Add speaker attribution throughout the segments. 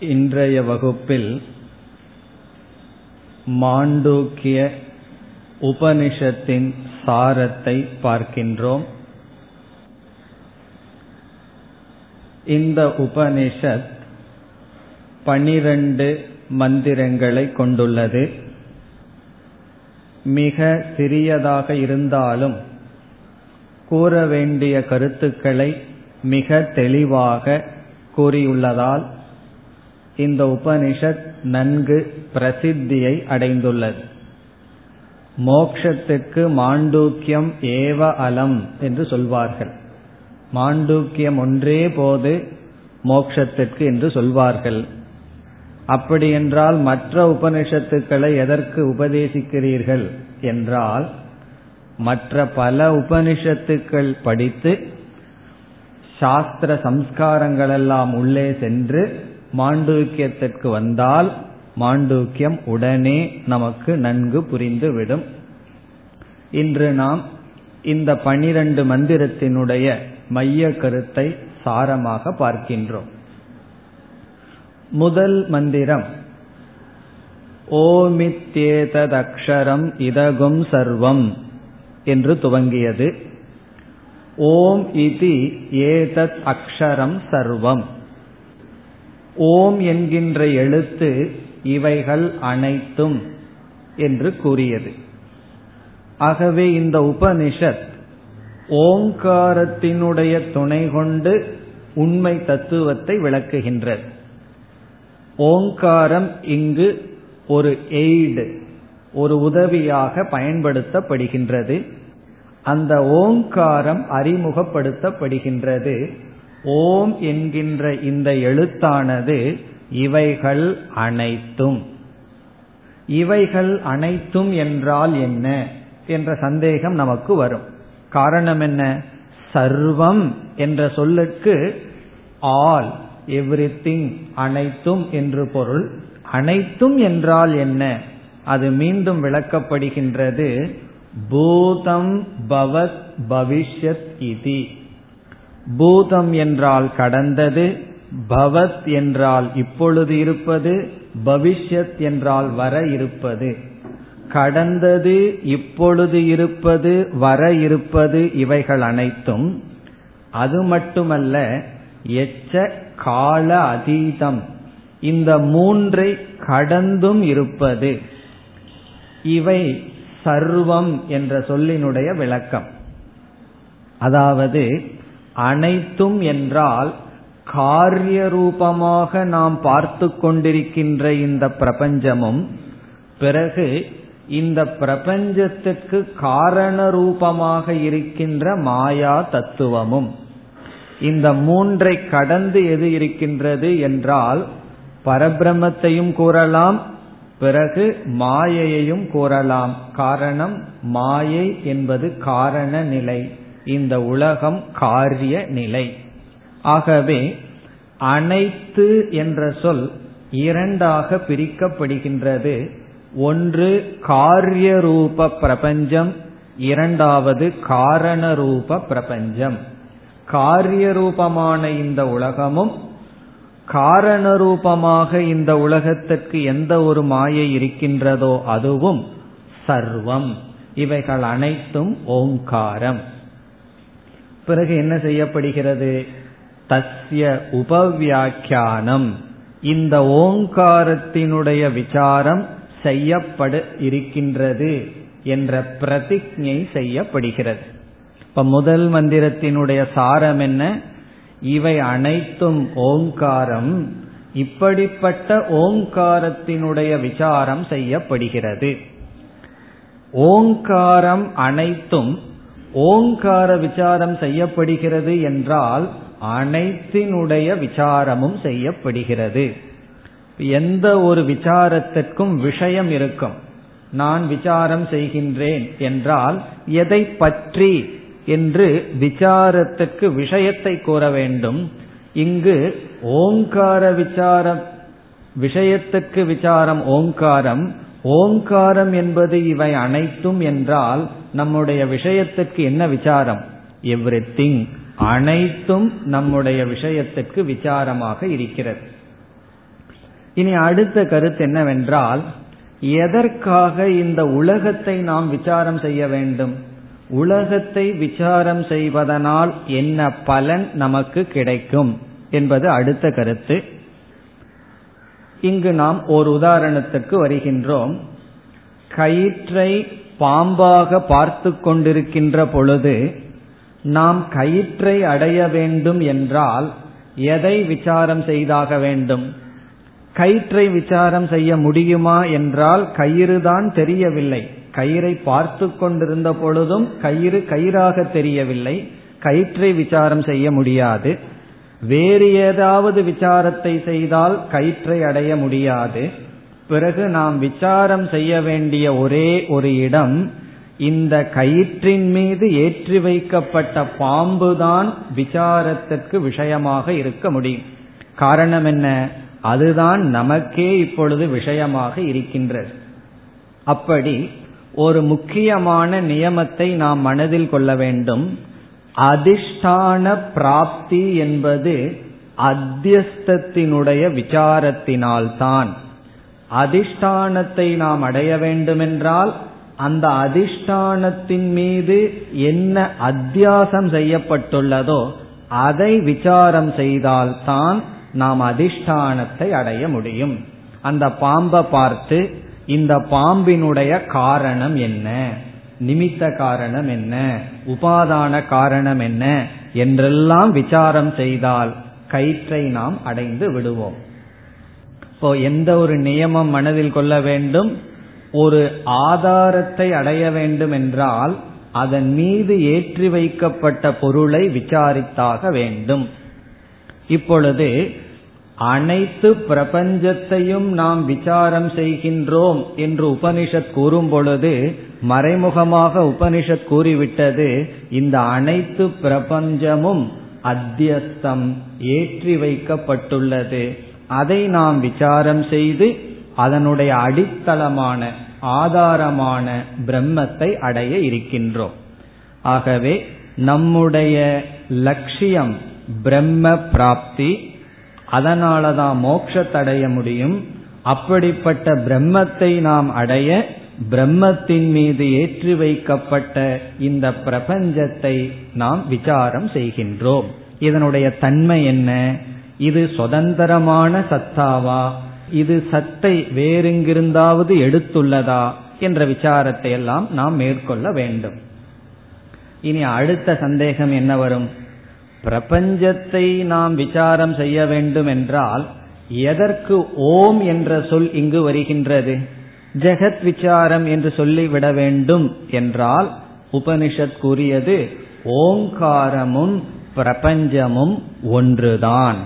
Speaker 1: இன்றைய வகுப்பில் மாண்டூக்கிய உபனிஷத்தின் சாரத்தை பார்க்கின்றோம். இந்த உபனிஷத் பனிரண்டு மந்திரங்களை கொண்டுள்ளது. மிக சிறியதாக இருந்தாலும் கூற வேண்டிய கருத்துக்களை மிக தெளிவாக கூறியுள்ளதால் இந்த உபனிஷத் நன்கு பிரசித்தியை அடைந்துள்ளது. மோக்ஷத்துக்கு மாண்டூக்கியம் ஏவ அலம் என்று சொல்வார்கள். மாண்டூக்கியம் ஒன்றே போது மோக்ஷத்திற்கு என்று சொல்வார்கள். அப்படி என்றால் மற்ற உபனிஷத்துக்களை எதற்கு உபதேசிக்கிறீர்கள் என்றால் மற்ற பல உபனிஷத்துக்கள் படித்து சாஸ்திர சம்ஸ்காரங்களெல்லாம் உள்ளே சென்று மாண்டூக்கியத்திற்கு வந்தால் மாண்டூக்கியம் உடனே நமக்கு நன்கு புரிந்துவிடும். இன்று நாம் இந்த பனிரெண்டு மந்திரத்தினுடைய மைய கருத்தை சாரமாக பார்க்கின்றோம். முதல் மந்திரம் ஓமித்யேததக்ஷரம் இதகும் சர்வம் என்று துவங்கியது. ஓம் இதி ஏதத் அக்ஷரம் சர்வம். ஓம் என்கின்ற எழுத்து இவைகள் அனைத்தும் என்று கூறியது. ஆகவே இந்த உபனிஷத் ஓங்காரத்தினுடைய துணை கொண்டு உண்மை தத்துவத்தை விளக்குகின்றது. ஓங்காரம் இங்கு ஒரு எய்டு ஒரு உதவியாக பயன்படுத்தப்படுகின்றது. அந்த ஓங்காரம் அறிமுகப்படுத்தப்படுகின்றது. ஓம் என்கின்ற இந்த எழுத்தானது இவைகள் அனைத்தும். இவைகள் அனைத்தும் என்றால் என்ன? என்ற சந்தேகம் நமக்கு வரும். காரணம் என்ன? சர்வம் என்ற சொல்லுக்கு ஆல் எவ்ரி திங் அனைத்தும் என்று பொருள். அனைத்தும் என்றால் என்ன? அது மீண்டும் விளக்கப்படுகின்றது. பூதம் பவத் பவிஷ்யத் இதி. பூதம் என்றால் கடந்தது பவத் என்றால் இப்பொழுது இருப்பது பவிஷ்யத் என்றால் வர இருப்பது. கடந்தது இப்பொழுது இருப்பது வர இருப்பது இவைகள் அனைத்தும் அது மட்டுமல்ல எச்ச கால அதீதம். இந்த மூன்றை கடந்தும் இருப்பது. இவை சர்வம் என்ற சொல்லினுடைய விளக்கம். அதாவது அனைத்தும் என்றால் காரிய ரூபமாக நாம் பார்த்து கொண்டிருக்கின்ற இந்த பிரபஞ்சமும் பிறகு இந்த பிரபஞ்சத்துக்கு காரண ரூபமாக இருக்கின்ற மாயா தத்துவமும். இந்த மூன்றை கடந்து எது இருக்கின்றது என்றால் பரபிரமத்தையும் கூறலாம் பிறகு மாயையையும் கூறலாம். காரணம் மாயை என்பது காரண நிலை. இந்த உலகம் காரிய நிலை. ஆகவே அனைத்து என்ற சொல் இரண்டாக பிரிக்கப்படுகின்றது. ஒன்று காரிய ரூப பிரபஞ்சம் இரண்டாவது காரண ரூப பிரபஞ்சம். காரிய ரூபமான இந்த உலகமும் காரண ரூபமாக இந்த உலகத்திற்கு எந்த ஒரு மாயை இருக்கின்றதோ அதுவும் சர்வம். இவைகள் அனைத்தும் ஓங்காரம். பிறகு என்ன செய்யப்படுகிறது? தஸ்ய உபவியாக்கியானம். இந்த ஓங்காரத்தினுடைய விசாரம் செய்யப்பட இருக்கின்றது என்ற பிரதிஜை செய்யப்படுகிறது. இப்ப முதல் மந்திரத்தினுடைய சாரம் என்ன? இவை அனைத்தும் ஓங்காரம். இப்படிப்பட்ட ஓங்காரத்தினுடைய விசாரம் செய்யப்படுகிறது. ஓங்காரம் அனைத்தும் ஓங்கார விசாரம் செய்யப்படுகிறது என்றால் அனைத்தினுடைய விசாரமும் செய்யப்படுகிறது. எந்த ஒரு விசாரத்திற்கும் விஷயம் இருக்கும். நான் விசாரம் செய்கின்றேன் என்றால் எதை பற்றி என்று விசாரத்துக்கு விஷயத்தை கூற வேண்டும். இங்கு ஓங்கார விசாரம் விஷயத்துக்கு விசாரம் ஓங்காரம் ஓங்காரம் என்பது இவை அனைத்தும் என்றால் நம்முடைய விஷயத்துக்கு என்ன விசாரம்? எவ்ரி திங் அனைத்தும் நம்முடைய விஷயத்துக்கு விசாரமாக இருக்கிறது. இனி அடுத்த கருத்து என்னவென்றால் எதற்காக இந்த உலகத்தை நாம் விசாரம் செய்ய வேண்டும்? உலகத்தை விசாரம் செய்வதனால் என்ன பலன் நமக்கு கிடைக்கும்? என்பது அடுத்த கருத்து. இங்கு நாம் ஒரு உதாரணத்துக்கு வருகின்றோம். கயிற்றை பாம்பாக பார்த்து கொண்டிருக்கின்ற பொழுது நாம் கயிற்றை அடைய வேண்டும் என்றால் எதை விசாரம் செய்தாக வேண்டும்? கயிற்றை விசாரம் செய்ய முடியுமா என்றால் கயிறு தான் தெரியவில்லை. கயிறை பார்த்து கொண்டிருந்த பொழுதும் கயிறு கயிறாக தெரியவில்லை. கயிற்றை விசாரம் செய்ய முடியாது. வேறு ஏதாவது விசாரத்தை செய்தால் கயிற்றை அடைய முடியாது. பிறகு நாம் விசாரம் செய்ய வேண்டிய ஒரே ஒரு இடம் இந்த கயிற்றின் மீது ஏற்றி வைக்கப்பட்ட பாம்புதான் விசாரத்திற்கு விஷயமாக இருக்க முடியும். காரணம் என்ன? அதுதான் நமக்கே இப்பொழுது விஷயமாக இருக்கின்றது. அப்படி ஒரு முக்கியமான நியமத்தை நாம் மனதில் கொள்ள வேண்டும். அதிஷ்டான பிராப்தி என்பது அத்தியஸ்தத்தினுடைய விசாரத்தினால்தான். அதிஷ்டானத்தை நாம் அடைய வேண்டுமென்றால் அந்த அதிஷ்டானத்தின் மீது என்ன அத்தியாசம் செய்யப்பட்டுள்ளதோ அதை விசாரம் செய்தால்தான் நாம் அதிஷ்டானத்தை அடைய முடியும். அந்த பாம்பை பார்த்து இந்த பாம்பினுடைய காரணம் என்ன? நிமித்த காரணம் என்ன? உபாதான காரணம் என்ன? என்றெல்லாம் விசாரம் செய்தால் கயிற்றை நாம் அடைந்து விடுவோம். இப்போ எந்த ஒரு நியமம் மனதில் கொள்ள வேண்டும்? ஒரு ஆதாரத்தை அடைய வேண்டும் என்றால் அதன் மீது ஏற்றி வைக்கப்பட்ட பொருளை விசாரித்தாக வேண்டும். இப்பொழுது அனைத்து பிரபஞ்சத்தையும் நாம் விசாரம் செய்கின்றோம் என்று உபனிஷத் கூறும் பொழுது மறைமுகமாக உபனிஷத் கூறிவிட்டது இந்த அனைத்து பிரபஞ்சமும் அத்தியஸ்தம் ஏற்றி வைக்கப்பட்டுள்ளது. அதை நாம் விசாரம் செய்து அதனுடைய அடித்தளமான ஆதாரமான பிரம்மத்தை அடைய இருக்கின்றோம். ஆகவே நம்முடைய லட்சியம் பிரம்ம பிராப்தி அதனாலதான் மோட்சத்தடைய முடியும். அப்படிப்பட்ட பிரம்மத்தை நாம் அடைய பிரம்மத்தின் மீது ஏற்றி வைக்கப்பட்ட இந்த பிரபஞ்சத்தை நாம் விசாரம் செய்கின்றோம். இதனுடைய தன்மை என்ன? இது சுதந்திரமான சத்தாவா? இது சத்தை வேறெங்கிருந்தாவது எடுத்துள்ளதா? என்ற விசாரத்தை எல்லாம் நாம் மேற்கொள்ள வேண்டும். இனி அடுத்த சந்தேகம் என்ன வரும்? பிரபஞ்சத்தை நாம் விசாரம் செய்ய வேண்டும் என்றால் எதற்கு ஓம் என்ற சொல் இங்கு வருகின்றது? ஜெகத் விசாரம் என்று சொல்லிவிட வேண்டும் என்றால் உபனிஷத் கூறியது ஓங்காரமும் பிரபஞ்சமும் ஒன்றுதான்.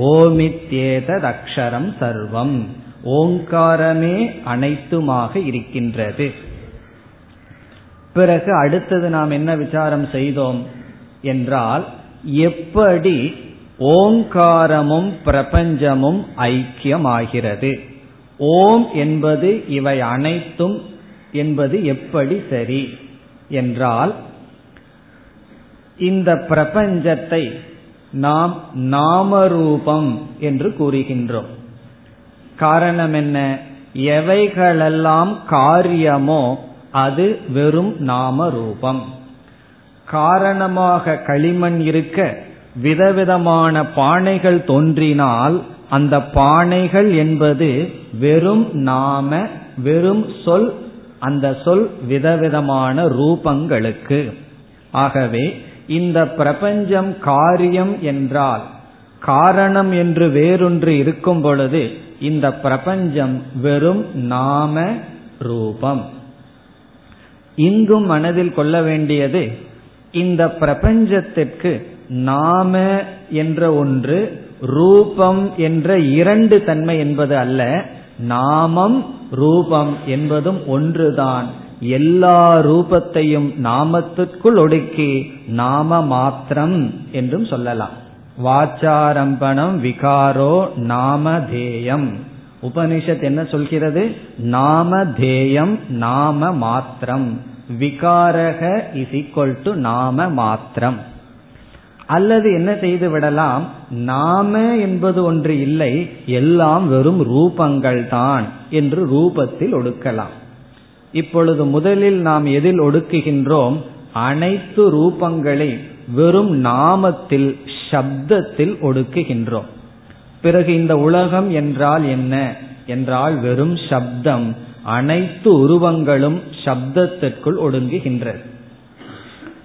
Speaker 1: ஓமித்யேதத் அக்ஷரம் சர்வம். ஓங்காரமே அனைத்துமாக இருக்கின்றது. பிறகு அடுத்தது நாம் என்ன விசாரம் செய்தோம் என்றால் எப்படி ஓங்காரமும் பிரபஞ்சமும் ஐக்கியமாகிறது? ஓம் என்பது இவை அனைத்தும் என்பது எப்படி சரி என்றால் இந்த பிரபஞ்சத்தை நாம் நாமரூபம் என்று கூறுகின்றோம். காரணம் என்ன? எவைகளெல்லாம் காரியமோ அது வெறும் நாம ரூபம் காரணமாக களிமண் இருக்க விதவிதமான பானைகள் தோன்றினால் அந்த பானைகள் என்பது வெறும் நாம வெறும் சொல் அந்த சொல் விதவிதமான ரூபங்களுக்கு. ஆகவே இந்த பிரபஞ்சம் காரியம் என்றால் காரணம் என்று வேறொன்று இருக்கும் பொழுது இந்த பிரபஞ்சம் வெறும் நாம ரூபம். இங்கும் மனதில் கொள்ள வேண்டியது இந்த பிரபஞ்சத்திற்கு நாம என்ற ஒன்று ரூபம் என்ற இரண்டு தன்மை என்பது அல்ல நாமம் ரூபம் என்பதும் ஒன்றுதான். எல்லா ரூபத்தையும் நாமத்திற்குள் ஒடுக்கி நாம மாத்திரம் என்றும் சொல்லலாம். வாச்சாரம்பணம் விகாரோ நாமதேயம். உபனிஷத் என்ன சொல்கிறது? நாமதேயம் நாம மாத்திரம். விகாரக இஸ் ஈக்வல் டு நாம மாத்திரம். அல்லது என்ன செய்து விடலாம்? நாம என்பது ஒன்று இல்லை எல்லாம் வெறும் ரூபங்கள் தான் என்று ரூபத்தில் ஒடுக்கலாம். இப்பொழுது முதலில் நாம் எதில் ஒடுக்குகின்றோம்? அனைத்து ரூபங்களை வெறும் நாமத்தில் சப்தத்தில் ஒடுக்குகின்றோம். பிறகு இந்த உலகம் என்றால் என்ன? என்றால் வெறும் சப்தம். அனைத்து உருவங்களும் சப்தத்திற்குள் ஒடுங்குகின்றது.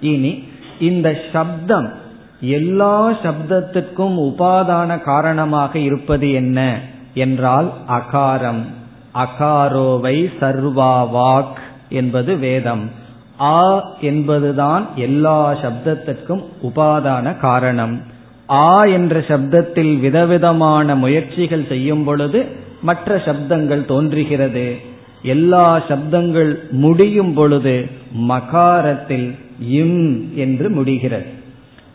Speaker 1: இனி இந்த சப்தம் எல்லா சப்தத்துக்கும் உபாதான காரணமாக இருப்பது என்ன என்றால் அகாரம். அகாரோவை சர்வா வாக் என்பது வேதம். ஆ என்பதுதான் எல்லா சப்தத்திற்கும் உபாதான காரணம். ஆ என்ற சப்தத்தில் விதவிதமான முயற்சிகள் செய்யும் பொழுது மற்ற சப்தங்கள் தோன்றுகிறது. எல்லா சப்தங்கள் முடியும் பொழுது மகாரத்தில் இம் என்று முடிகிறது.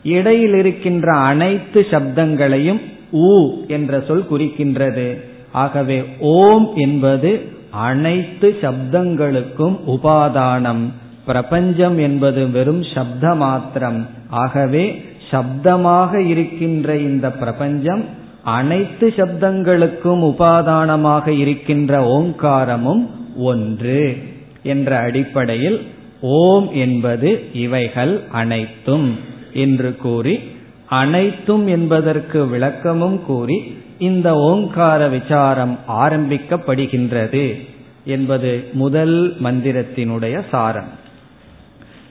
Speaker 1: இடையில் இருக்கின்ற அனைத்து சப்தங்களையும் ஊ என்ற சொல் குறிக்கின்றது. ஆகவே ஓம் என்பது அனைத்து சப்தங்களுக்கும் உபாதானம். பிரபஞ்சம் என்பது வெறும் சப்த மாத்திரம் ஆகவே சப்தமாக இருக்கின்ற இந்த பிரபஞ்சம் அனைத்து சப்தங்களுக்கும் உபாதானமாக இருக்கின்ற ஓங்காரமும் ஒன்று என்ற அடிப்படையில் ஓம் என்பது இவைகள் அனைத்தும். என்று கூறி அனைத்தும் என்பதற்கு விளக்கமும் கூறி இந்த ஓங்கார விசாரம் ஆரம்பிக்கப்படுகின்றது என்பது முதல் மந்திரத்தினுடைய சாரம்.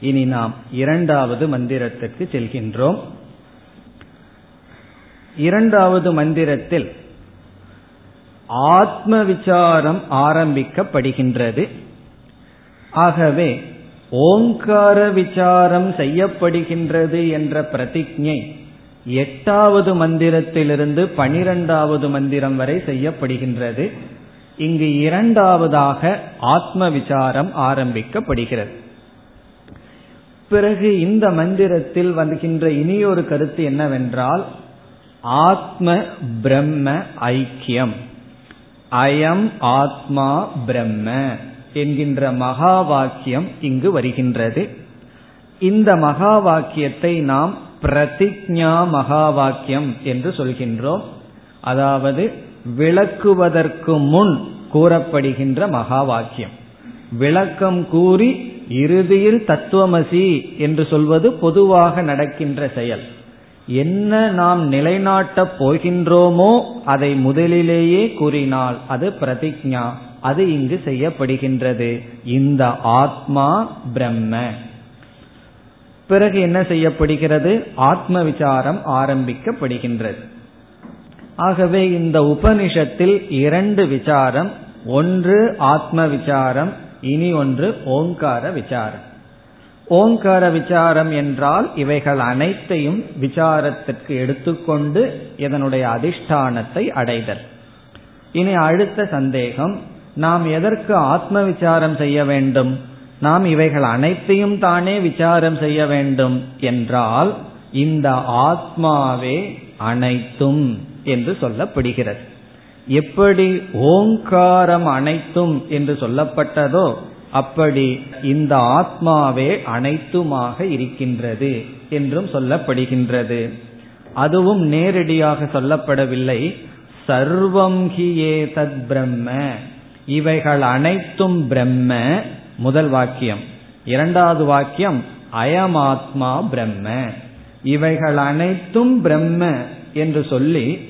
Speaker 1: இனி நாம் இரண்டாவது மந்திரத்திற்கு செல்கின்றோம். இரண்டாவது மந்திரத்தில் ஆத்ம விசாரம் ஆரம்பிக்கப்படுகின்றது. ஆகவே ஓங்கார விசாரம் செய்யப்படுகின்றது என்ற பிரதிஜை எட்டாவது மந்திரத்திலிருந்து பனிரெண்டாவது மந்திரம் வரை செய்யப்படுகின்றது. இங்கு இரண்டாவதாக ஆத்ம விசாரம் ஆரம்பிக்கப்படுகிறது. பிறகு இந்த மந்திரத்தில் வருகின்ற இனியொரு கருத்து என்னவென்றால் ஆத்ம பிரம்ம ஐக்கியம். அயம் ஆத்மா பிரம்ம. என்கின்ற மகா வாக்கியம் இங்கு வருகின்றது. இந்த மகா வாக்கியத்தை நாம் பிரதிஜா மகா வாக்கியம் என்று சொல்கின்றோம். அதாவது விளக்குவதற்கு முன் கூறப்படுகின்ற மகா வாக்கியம் விளக்கம் கூறி இறுதியில் தத்துவமசி என்று சொல்வது பொதுவாக நடக்கின்ற செயல். என்ன நாம் நிலைநாட்டப் போகின்றோமோ அதை முதலிலேயே கூறினால் அது பிரதிஜா. அது இங்கு செய்யப்படுகின்றது. இந்த ஆத்மா பிரம்ம. பிறகு என்ன செய்யப்படுகிறது? ஆத்ம விசாரம் ஆரம்பிக்கப்படுகின்றது. ஆகவே இந்த உபனிஷத்தில் இரண்டு விசாரம் ஒன்று ஆத்ம விசாரம் இனி ஒன்று ஓங்கார விசாரம். ஓங்கார விசாரம் என்றால் இவைகள் அனைத்தையும் விசாரத்திற்கு எடுத்துக்கொண்டு இதனுடைய அதிஷ்டானத்தை அடைதல். இனி அடுத்த சந்தேகம் நாம் எதற்கு ஆத்ம விசாரம் செய்ய வேண்டும்? நாம் இவைகள் அனைத்தையும் தானே விசாரம் செய்ய வேண்டும் என்றால் இந்த ஆத்மாவே அனைத்தும் என்று சொல்லப்படுகிறது. எப்படி ஓங்காரம் அனைத்தும் என்று சொல்லப்பட்டதோ அப்படி இந்த ஆத்மாவே அனைத்துமாக இருக்கின்றது என்றும் சொல்லப்படுகின்றது. அதுவும் நேரடியாக சொல்லப்படவில்லை. சர்வம் ஹி தத் பிரம்ம. இவைகள் அனைத்தும் பிரம்ம முதல் வாக்கியம். இரண்டாவது வாக்கியம் அயமாத்மா பிரம்ம. இவைகள் அனைத்தும் பிரம்ம என்று சொல்லி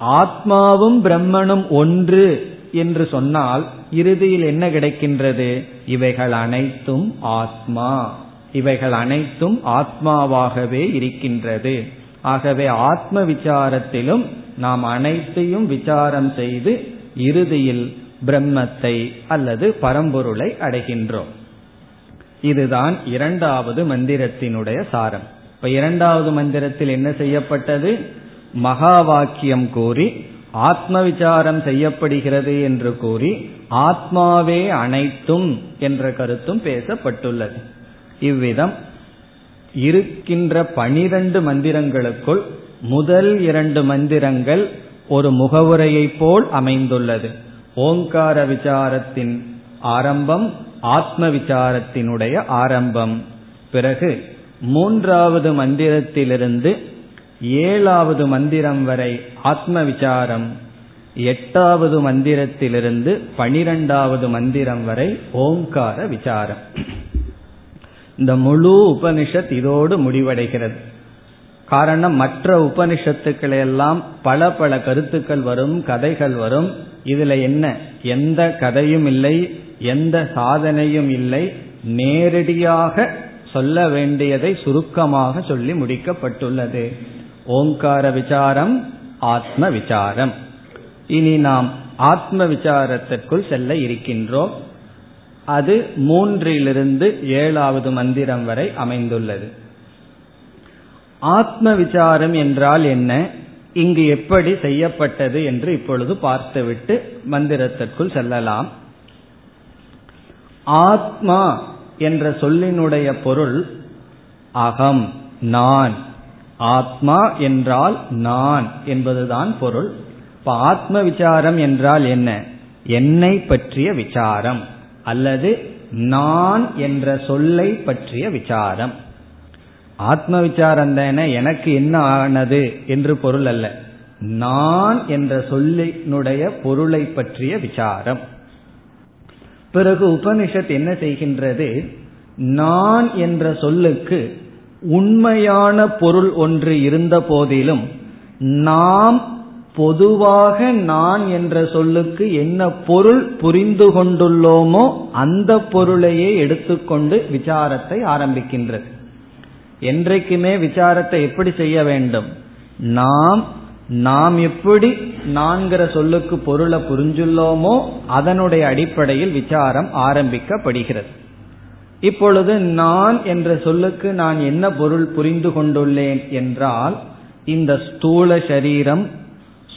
Speaker 1: ஆத்மாவும் பிரம்மனும் ஒன்று என்று சொன்னால் இறுதியில் என்ன கிடைக்கின்றது? இவைகள் அனைத்தும் ஆத்மா. இவைகள் அனைத்தும் ஆத்மாவாகவே இருக்கின்றது. ஆகவே ஆத்ம விசாரத்திலும் நாம் அனைத்தையும் விசாரம் செய்து இறுதியில் பிரம்மத்தை அல்லது பரம்பொருளை அடைகின்றோம். இதுதான் இரண்டாவது மந்திரத்தினுடைய சாரம். இப்ப இரண்டாவது மந்திரத்தில் என்ன செய்யப்பட்டது? மகா வாக்கியம் கூறி ஆத்ம விசாரம் செய்யப்படுகிறது என்று கூறி ஆத்மாவே அனைத்தும் என்ற கருத்தும் பேசப்பட்டுள்ளது. இவ்விதம் இருக்கின்ற பனிரண்டு மந்திரங்களுக்குள் முதல் இரண்டு மந்திரங்கள் ஒரு முகவுரையை போல் அமைந்துள்ளது. ஓங்கார விசாரத்தின் ஆரம்பம் ஆத்ம விசாரத்தினுடைய ஆரம்பம். பிறகு மூன்றாவது மந்திரத்திலிருந்து ஏழாவது மந்திரம் வரை ஆத்ம விசாரம் எட்டாவது மந்திரத்திலிருந்து பனிரெண்டாவது மந்திரம் வரை ஓங்கார விசாரம். இந்த முழு உபனிஷத் இதோடு முடிவடைகிறது. காரணம் மற்ற உபனிஷத்துக்களையெல்லாம் பல பல கருத்துக்கள் வரும் கதைகள் வரும். இதுல என்ன? எந்த கதையும் இல்லை எந்த சாதனையும் இல்லை. நேரடியாக சொல்ல வேண்டியதை சுருக்கமாக சொல்லி முடிக்கப்பட்டுள்ளது. ஓங்கார விசாரம் ஆத்ம விசாரம். இனி நாம் ஆத்ம விசாரத்திற்குள் செல்ல இருக்கின்றோம். அது மூன்றிலிருந்து ஏழாவது மந்திரம் வரை அமைந்துள்ளது. ஆத்ம விசாரம் என்றால் என்ன? இங்கு எப்படி செய்யப்பட்டது என்று இப்பொழுது பார்த்துவிட்டு மந்திரத்திற்குள் செல்லலாம். ஆத்மா என்ற சொல்லினுடைய பொருள் அகம் நான். ஆத்மா என்றால் நான் என்பதுதான் பொருள். இப்ப ஆத்ம விசாரம் என்றால் என்ன? என்னை பற்றிய விசாரம் அல்லது நான் என்ற சொல்லை பற்றிய விசாரம். ஆத்ம விசாரம் தானே எனக்கு என்ன ஆனது என்று பொருள் அல்ல. நான் என்ற சொல்லினுடைய பொருளை பற்றிய விசாரம். பிறகு உபனிஷத் என்ன செய்கின்றது? நான் என்ற சொல்லுக்கு உண்மையான பொருள் ஒன்று இருந்த போதிலும் நாம் பொதுவாக நான் என்ற சொல்லுக்கு என்ன பொருள் புரிந்து கொண்டுள்ளோமோ அந்த பொருளையே எடுத்துக்கொண்டு விசாரத்தை ஆரம்பிக்கின்றது. என்றைக்குமே விசாரத்தை எப்படி செய்ய வேண்டும்? நாம் நாம் எப்படி நான்கிற சொல்லுக்கு பொருளை புரிஞ்சுள்ளோமோ அதனுடைய அடிப்படையில் விசாரம் ஆரம்பிக்கப்படுகிறது. இப்பொழுது நான் என்ற சொல்லுக்கு நான் என்ன பொருள் புரிந்து கொண்டுள்ளேன் என்றால் இந்த ஸ்தூல சரீரம்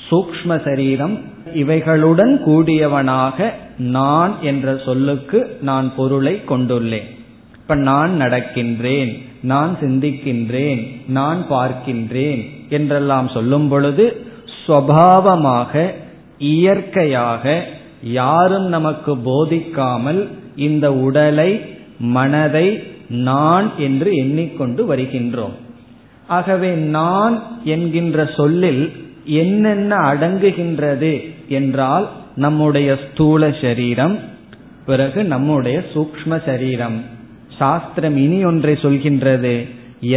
Speaker 1: சூக்ம சரீரம் இவைகளுடன் கூடியவனாக நான் என்ற சொல்லுக்கு நான் பொருளை கொண்டுள்ளேன். இப்ப நான் நடக்கின்றேன். நான் சிந்திக்கின்றேன் நான் பார்க்கின்றேன் என்றெல்லாம் சொல்லும் பொழுது சுவாவமாக இயற்கையாக யாரும் நமக்கு போதிக்காமல் இந்த உடலை மனதை நான் என்று எண்ணிக்கொண்டு வருகின்றோம். ஆகவே நான் என்கின்ற சொல்லில் என்னென்ன அடங்குகின்றது என்றால் நம்முடைய ஸ்தூல சரீரம் பிறகு நம்முடைய சூக்ம சரீரம். சாஸ்திரம் இனி ஒன்றை சொல்கின்றது.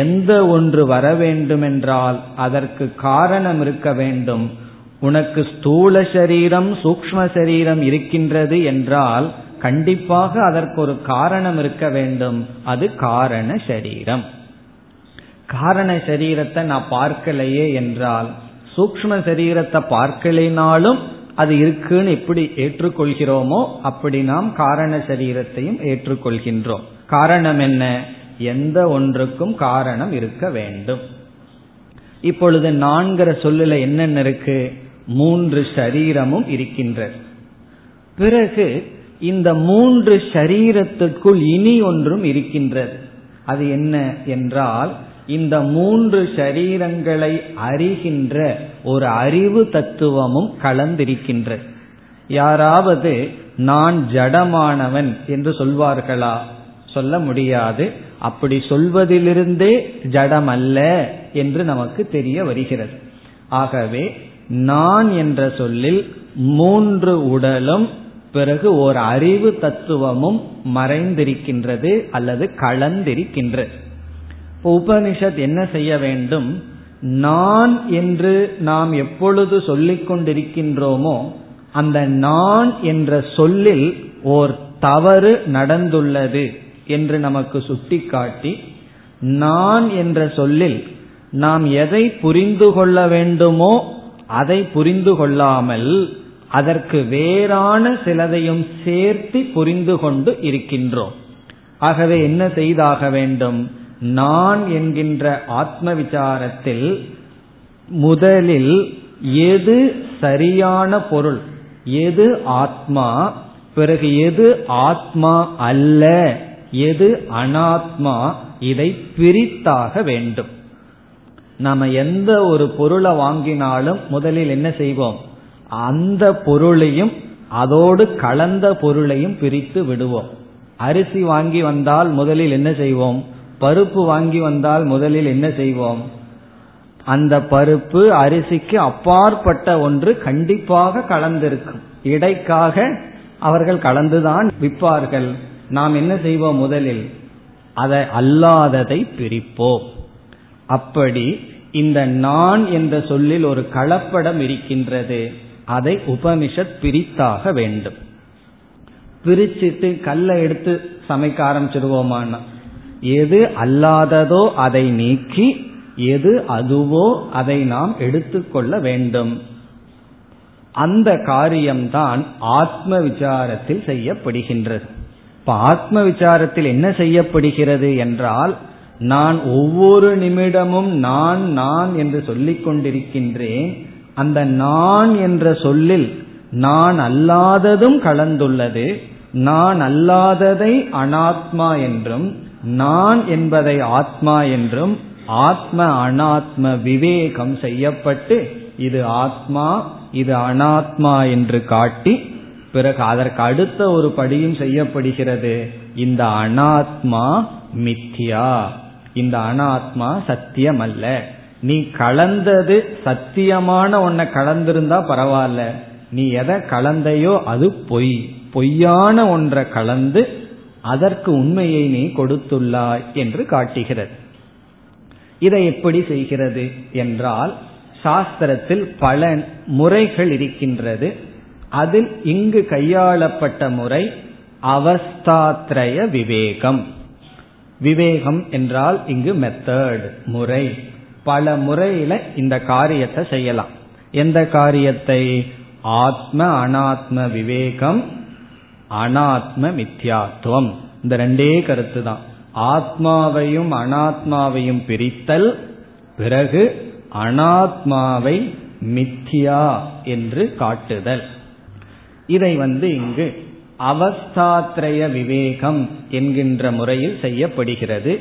Speaker 1: எந்த ஒன்று வர வேண்டுமென்றால் அதற்கு காரணம் இருக்க வேண்டும். உனக்கு ஸ்தூல சரீரம் சூக்ம சரீரம் இருக்கின்றது என்றால் கண்டிப்பாக அதற்கு ஒரு காரணம் இருக்க வேண்டும். அது காரண சரீரம். காரண சரீரத்தை நான் பார்க்கலையே என்றால் சூக்ம சரீரத்தை பார்க்கலைனாலும் அது இருக்குன்னு எப்படி ஏற்றுக்கொள்கிறோமோ அப்படி நாம் காரண சரீரத்தையும் ஏற்றுக்கொள்கின்றோம். காரணம் என்ன? எந்த ஒன்றுக்கும் காரணம் இருக்க வேண்டும். இப்பொழுது நான்கிற சொல்லுல என்னென்ன இருக்கு? மூன்று சரீரமும் இருக்கின்றது. பிறகு இந்த மூன்று சரீரத்திற்குள் இனி ஒன்றும் இருக்கின்றது. அது என்ன என்றால் இந்த மூன்று சரீரங்களை அறிகின்ற ஒரு அறிவு தத்துவமும் கலந்திருக்கின்றது. யாராவது நான் ஜடமானவன் என்று சொல்வார்களா? சொல்ல முடியாது. அப்படி சொல்வதிலிருந்தே ஜடம் அல்ல என்று நமக்கு தெரிய வருகிறது. ஆகவே நான் என்ற சொல்லில் மூன்று உடலும் பிறகு ஒரு அறிவு தத்துவமும் மறைந்திருக்கின்றது அல்லது கலந்திருக்கின்றது உபனிஷத் என்ன செய்ய வேண்டும்? நான் என்று நாம் எப்பொழுது சொல்லிக் கொண்டிருக்கின்றோமோ அந்த நான் என்ற சொல்லில் ஓர் தவறு நடந்துள்ளது. என்று நமக்கு சுட்டிக்காட்டி நான் என்ற சொல்லில் நாம் எதை புரிந்து கொள்ள வேண்டுமோ அதை புரிந்து கொள்ளாமல் அதற்கு வேறான சிலதையும் சேர்த்து புரிந்து கொண்டு இருக்கின்றோம். ஆகவே என்ன செய்தாக வேண்டும்? நான் என்கின்ற ஆத்ம விசாரத்தில் முதலில் எது சரியான பொருள்? எது ஆத்மா? பிறகு எது ஆத்மா அல்ல? எது அனாத்மா இதை பிரித்தாக வேண்டும். நாம எந்த ஒரு பொருளை வாங்கினாலும் முதலில் என்ன செய்வோம்? அந்த பொருளையும் அதோடு கலந்த பொருளையும் பிரித்து விடுவோம். அரிசி வாங்கி வந்தால் முதலில் என்ன செய்வோம்? பருப்பு வாங்கி வந்தால் முதலில் என்ன செய்வோம்? அந்த பருப்பு அரிசிக்கு அப்பாற்பட்ட ஒன்று கண்டிப்பாக கலந்திருக்கும். இடைக்காக அவர்கள் கலந்துதான் விற்பார்கள். நாம் என்ன செய்வோம் முதலில்? அதை அல்லாததை பிரிப்போம். அப்படி இந்த நான் என்ற சொல்லில் ஒரு கலப்படம் இருக்கின்றது. அதை உபனிஷத் பிரித்தாக வேண்டும். பிரிச்சுட்டு கல்லை எடுத்து சமைக்க ஆரம்பிச்சிருவோமான்னா எது அல்லாததோ அதை நீக்கி எது அதுவோ அதை நாம் எடுத்துக்கொள்ள வேண்டும். அந்த காரியம்தான் ஆத்ம விசாரத்தில் செய்யப்படுகின்றது. இப்ப ஆத்ம விசாரத்தில் என்ன செய்யப்படுகிறது என்றால் நான் ஒவ்வொரு நிமிடமும் நான் நான் என்று சொல்லிக் கொண்டிருக்கின்றேன் அந்த நான் என்ற சொல்லில் நான் அல்லாததும் கலந்துள்ளது நான் அல்லாததை அனாத்மா என்றும் நான் என்பதை ஆத்மா என்றும் ஆத்ம அனாத்ம விவேகம் செய்யப்பட்டு இது ஆத்மா இது அனாத்மா என்று காட்டி பிறகு அதற்கு அடுத்த ஒரு படியும் செய்யப்படுகிறது. இந்த அனாத்மா மித்யா. இந்த அனாத்மா சத்தியம் அல்ல நீ கலந்தது சத்தியமான ஒன்ன கலந்திருந்தா பரவாயில்ல. நீ எதை கலந்தையோ அது பொய். பொய்யான ஒன்றை கலந்து அதற்கு உண்மையை நீ கொடுத்துள்ளாய் என்று காட்டுகிறது. இதை எப்படி செய்கிறது என்றால் சாஸ்திரத்தில் பல முறைகள் இருக்கின்றது. அதில் இங்கு கையாளப்பட்ட முறை அவஸ்தாத்ரய விவேகம். விவேகம் என்றால் இங்கு மெத்தட் முறை. பல முறையில இந்த காரியத்தை செய்யலாம். எந்த காரியத்தை? ஆத்ம அனாத்ம விவேகம் அனாத்ம மித்யாத்துவம் இந்த ரெண்டே கருத்து தான் ஆத்மாவையும் அனாத்மாவையும் பிரித்தல் பிறகு அனாத்மாவை மித்யா என்று காட்டுதல். இதை வந்து இங்கு அவஸ்தாத்ரய விவேகம் என்கின்ற முறையில் செய்யப்படுகிறது.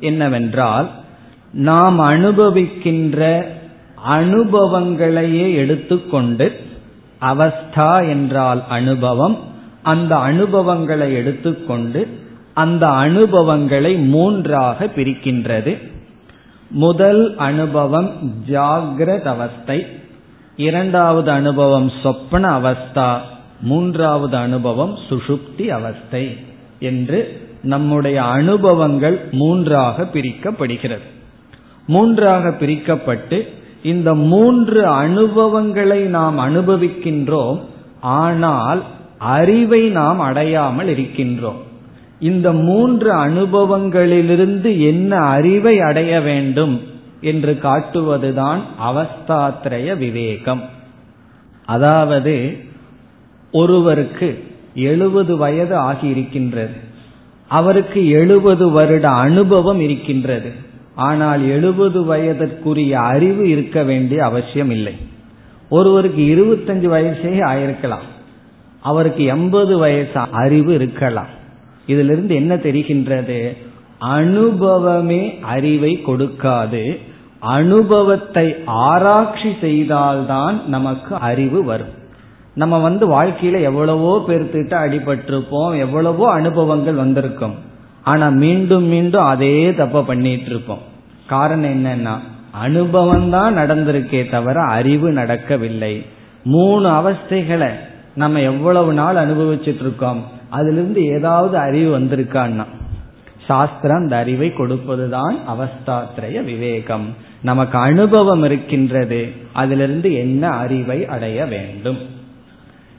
Speaker 1: என்னவென்றால் நாம் அனுபவிக்கின்ற அனுபவங்களையே எடுத்துக்கொண்டு அவஸ்தா என்றால் அனுபவம் அந்த அனுபவங்களை எடுத்துக்கொண்டு அந்த அனுபவங்களை மூன்றாக பிரிக்கின்றது. முதல் அனுபவம் ஜாகிரத அவஸ்தை இரண்டாவது அனுபவம் சொப்பன அவஸ்தா மூன்றாவது அனுபவம் சுஷுப்தி அவஸ்தை என்று நம்முடைய அனுபவங்கள் மூன்றாக பிரிக்கப்படுகிறது. மூன்றாக பிரிக்கப்பட்டு இந்த மூன்று அனுபவங்களை நாம் அனுபவிக்கின்றோம். ஆனால் அறிவை நாம் அடையாமல் இருக்கின்றோம். இந்த மூன்று அனுபவங்களிலிருந்து என்ன அறிவை அடைய வேண்டும் என்று காட்டுவதுதான் அவஸ்தாத்ரய விவேகம். அதாவது ஒருவருக்கு எழுபது வயது ஆகியிருக்கின்றது. அவருக்கு எழுபது வருட அனுபவம் இருக்கின்றது. ஆனால் எழுபது வயதிற்குரிய அறிவு இருக்க வேண்டிய அவசியம் இல்லை. ஒருவருக்கு இருபத்தஞ்சு வயசே ஆயிருக்கலாம். அவருக்கு எண்பது வயசு அறிவு இருக்கலாம். இதிலிருந்து என்ன தெரிகின்றது? அனுபவமே அறிவை கொடுக்காது. அனுபவத்தை ஆராய்ச்சி செய்தால்தான் நமக்கு அறிவு வரும். நம்ம வந்து வாழ்க்கையில எவ்வளவோ பேர்த்திட்ட அடிபட்டிருப்போம் எவ்வளவோ அனுபவங்கள் வந்திருக்கும். ஆனா மீண்டும் மீண்டும் அதே தப்ப பண்ணிட்டு இருப்போம் காரணம் என்னன்னா அனுபவம் தான் நடந்திருக்கே தவிர அறிவு நடக்கவில்லை. மூணு அவஸ்தைகளை நம்ம எவ்வளவு நாள் அனுபவிச்சுட்டு இருக்கோம் அதுல இருந்து ஏதாவது அறிவு வந்திருக்கான்னா சாஸ்திரம் அந்த அறிவை கொடுப்பதுதான் அவஸ்தாத்திரய விவேகம். நமக்கு அனுபவம் இருக்கின்றது அதிலிருந்து என்ன அறிவை அடைய வேண்டும்?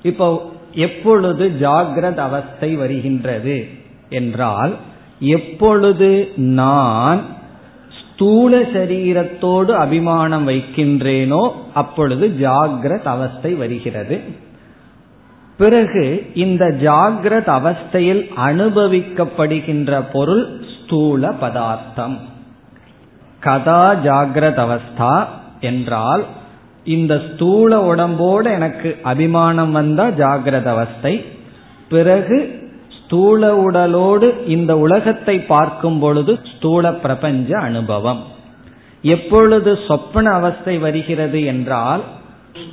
Speaker 1: இப்போ எப்பொழுது ஜாகிரத அவஸ்தை வருகின்றது என்றால் எப்பொழுது நான் ஸ்தூல சரீரத்தோடு அபிமானம் வைக்கின்றேனோ அப்பொழுது ஜாகிரத அவஸ்தை வருகிறது. பிறகு இந்த ஜாகிரத அவஸ்தையில் அனுபவிக்கப்படுகின்ற பொருள் ஸ்தூல பதார்த்தம். கதா ஜாகிரத அவஸ்தா என்றால் இந்த ஸ்தூல உடம்போடு எனக்கு அபிமானம் வந்தா ஜாகிரத அவஸ்தை. பிறகு ஸ்தூல உடலோடு இந்த உலகத்தை பார்க்கும் பொழுது ஸ்தூல பிரபஞ்ச அனுபவம். எப்பொழுது சொப்பன அவஸ்தை வருகிறது என்றால்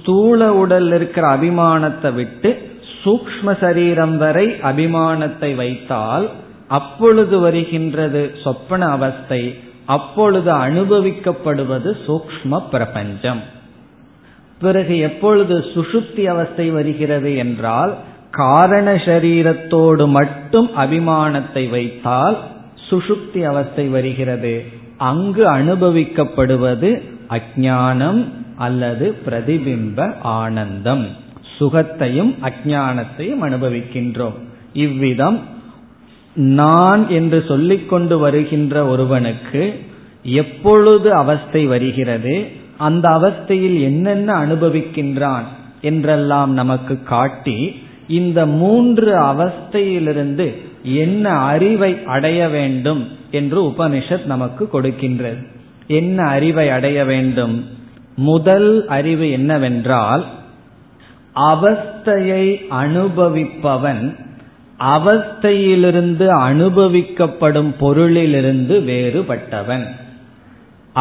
Speaker 1: ஸ்தூல உடல் இருக்கிற அபிமானத்தை விட்டு சூக்ம சரீரம் வரை அபிமானத்தை வைத்தால் அப்பொழுது வருகின்றது சொப்பன அவஸ்தை அப்பொழுது அனுபவிக்கப்படுவது சூக்ம பிரபஞ்சம். பிறகு எப்பொழுது சுஷுப்தி அவஸ்தை வருகிறது என்றால் காரண சரீரத்தோடு மட்டும் அபிமானத்தை வைத்தால் சுஷுப்தி அவஸ்தை வருகிறது. அங்கு அனுபவிக்கப்படுவது அஜானம் அல்லது பிரதிபிம்ப ஆனந்தம். சுகத்தையும் அஜானத்தையும் அனுபவிக்கின்றோம். இவ்விதம் நான் என்று சொல்லிக்கொண்டு வருகின்ற ஒருவனுக்கு எப்பொழுது அவஸ்தை வருகிறது அந்த அவஸ்தையில் என்னென்ன அனுபவிக்கின்றான் என்றெல்லாம் நமக்கு காட்டி இந்த மூன்று அவஸ்தையிலிருந்து என்ன அறிவை அடைய வேண்டும் என்று உபனிஷத் நமக்கு கொடுக்கின்றது. என்ன அறிவை அடைய வேண்டும்? முதல் அறிவு என்னவென்றால் அவஸ்தையை அனுபவிப்பவன் அவஸ்தையிலிருந்து அனுபவிக்கப்படும் பொருளிலிருந்து வேறுபட்டவன்.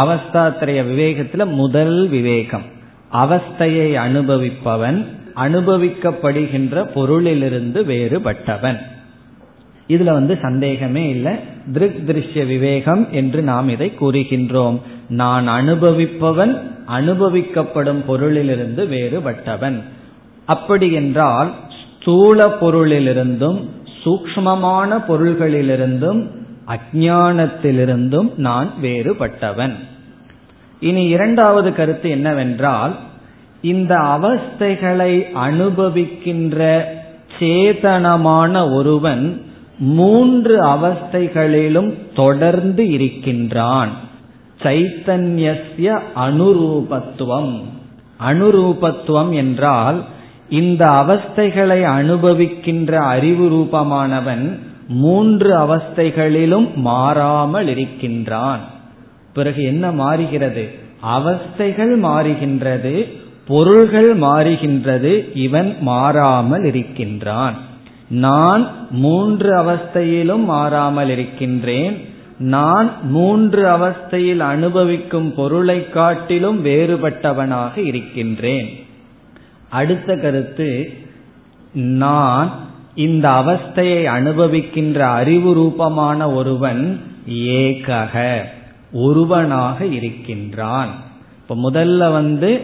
Speaker 1: அவஸ்தாத்திரைய விவேகத்துல முதல் விவேகம். அவஸ்தையை அனுபவிப்பவன் அனுபவிக்கப்படுகின்ற பொருளிலிருந்து வேறுபட்டவன். இதுல வந்து சந்தேகமே இல்லை. திருக் திருஷ்ய விவேகம் என்று நாம் இதை கூறுகின்றோம். நான் அனுபவிப்பவன் அனுபவிக்கப்படும் பொருளிலிருந்து வேறுபட்டவன். அப்படி என்றால் ஸ்தூல பொருளிலிருந்தும் சூக்மமான பொருள்களிலிருந்தும் அஜானத்திலிருந்தும் நான் வேறுபட்டவன். இனி இரண்டாவது கருத்து என்னவென்றால் இந்த அவஸ்தைகளை அனுபவிக்கின்ற சேதனமான ஒருவன் மூன்று அவஸ்தைகளிலும் தொடர்ந்து இருக்கின்றான். சைத்தன்யஸ்ய அனுரூபத்துவம். அனுரூபத்துவம் என்றால் இந்த அவஸ்தைகளை அனுபவிக்கின்ற அறிவு ரூபமானவன் மூன்று அவஸ்தைகளிலும் மாறாமல் இருக்கின்றான். பிறகு என்ன மாறுகிறது? அவஸ்தைகள் மாறுகின்றது பொருள்கள் மாறுகின்றது இவன் மாறாமல் இருக்கின்றான். நான் மூன்று அவஸ்தையிலும் மாறாமல் இருக்கின்றேன். நான் மூன்று அவஸ்தையில் அனுபவிக்கும் பொருளை காட்டிலும் வேறுபட்டவனாக இருக்கின்றேன். அடுத்த கருத்து நான் இந்த அவஸ்தையை அனுபவிக்கின்ற அறிவு ரூபமான ஒருவன் ஏகக ஒருவனாக இருக்கின்றான். இப்ப முதல்ல வந்து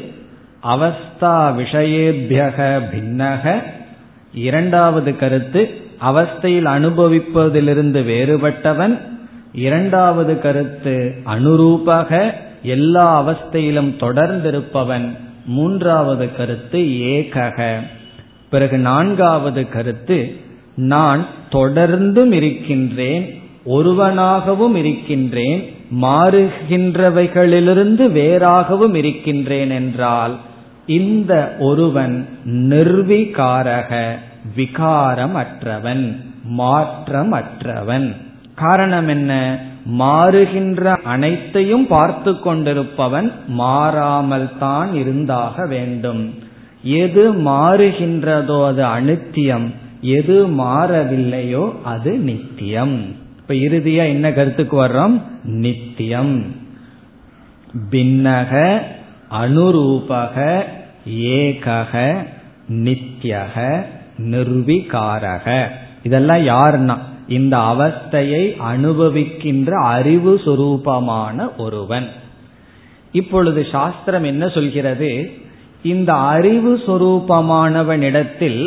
Speaker 1: அவஸ்தா விஷயேபியக பின்னக. இரண்டாவது கருத்து அவஸ்தையில் அனுபவிப்பதிலிருந்து வேறுபட்டவன். இரண்டாவது கருத்து அனுரூபக எல்லா அவஸ்தையிலும் தொடர்ந்திருப்பவன். மூன்றாவது கருத்து ஏகக. பிறகு நான்காவது கருத்து நான் தொடர்ந்தும் இருக்கின்றேன் ஒருவனாகவும் இருக்கின்றேன் மாறுகின்றவைகளிலிருந்து வேறாகவும் இருக்கின்றேன் என்றால் இந்த ஒருவன் நிர்விகாரக விகாரம் அற்றவன் மாற்றம் அற்றவன் காரணம் என்ன? மாறுகின்ற அனைத்தையும் பார்த்து கொண்டிருப்பவன் மாறாமல் தான் இருந்தாக வேண்டும். எது மாறுகின்றதோ அது அனித்தியம் எது மாறவில்லையோ அது நித்தியம். இப்ப இறுதியா என்ன கருத்துக்கு வர்றோம்? நித்தியம். பின்னக அனுரூபக ஏகக நித்தியக நிர்விகாரக. இதெல்லாம் யாருன்னா? இந்த அவஸ்தையை அனுபவிக்கின்ற அறிவு சுரூபமான ஒருவன். இப்பொழுது சாஸ்திரம் என்ன சொல்கிறது? இந்த அறிவு சொரூபமானவனிடத்தில்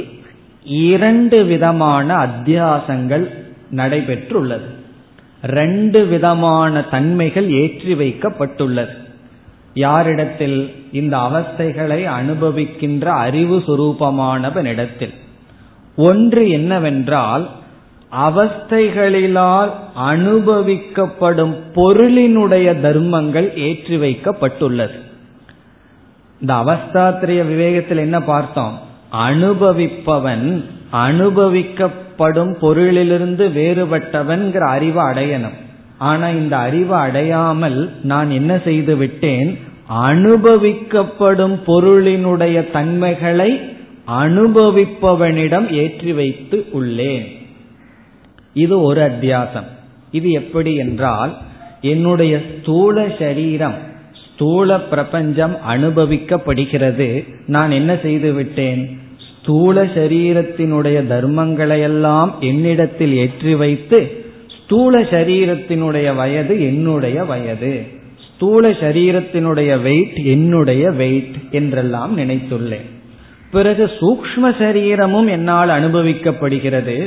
Speaker 1: இரண்டு விதமான அத்தியாசங்கள் நடைபெற்றுள்ளது. ரெண்டு விதமான தன்மைகள் ஏற்றி வைக்கப்பட்டுள்ளது. யாரிடத்தில் இந்த அவஸ்தைகளை அனுபவிக்கின்ற அறிவு சுரூபமானவனிடத்தில். ஒன்று என்னவென்றால் அவஸ்தைகளிலால் அனுபவிக்கப்படும் பொருளினுடைய தர்மங்கள் ஏற்றி வைக்கப்பட்டுள்ளது. இந்த அவஸ்தாத்திரிய விவேகத்தில் என்ன பார்த்தோம்? அனுபவிப்பவன் அனுபவிக்கப்படும் பொருளிலிருந்து வேறுபட்டவன்கிற அறிவை அடையணும். ஆனா இந்த அறிவை அடையாமல் நான் என்ன செய்து விட்டேன்? அனுபவிக்கப்படும் பொருளினுடைய தன்மைகளை அனுபவிப்பவனிடம் ஏற்றி வைத்து உள்ளேன். இது ஒரு அத்தியாசம். இது எப்படி என்றால் என்னுடைய ஸ்தூல சரீரம் ஸ்தூல பிரபஞ்சம் அனுபவிக்கப்படுகிறது. நான் என்ன செய்து விட்டேன்? ஸ்தூல சரீரத்தினுடைய தர்மங்களையெல்லாம் என்னிடத்தில் ஏற்றி வைத்து ஸ்தூல சரீரத்தினுடைய வயது என்னுடைய வயது. ஸ்தூல சரீரத்தினுடைய வெயிட் என்னுடைய வெயிட் என்றெல்லாம் நினைத்துள்ளேன். பிறகு சூக்ம சரீரமும் என்னால் அனுபவிக்கப்படுகிறது.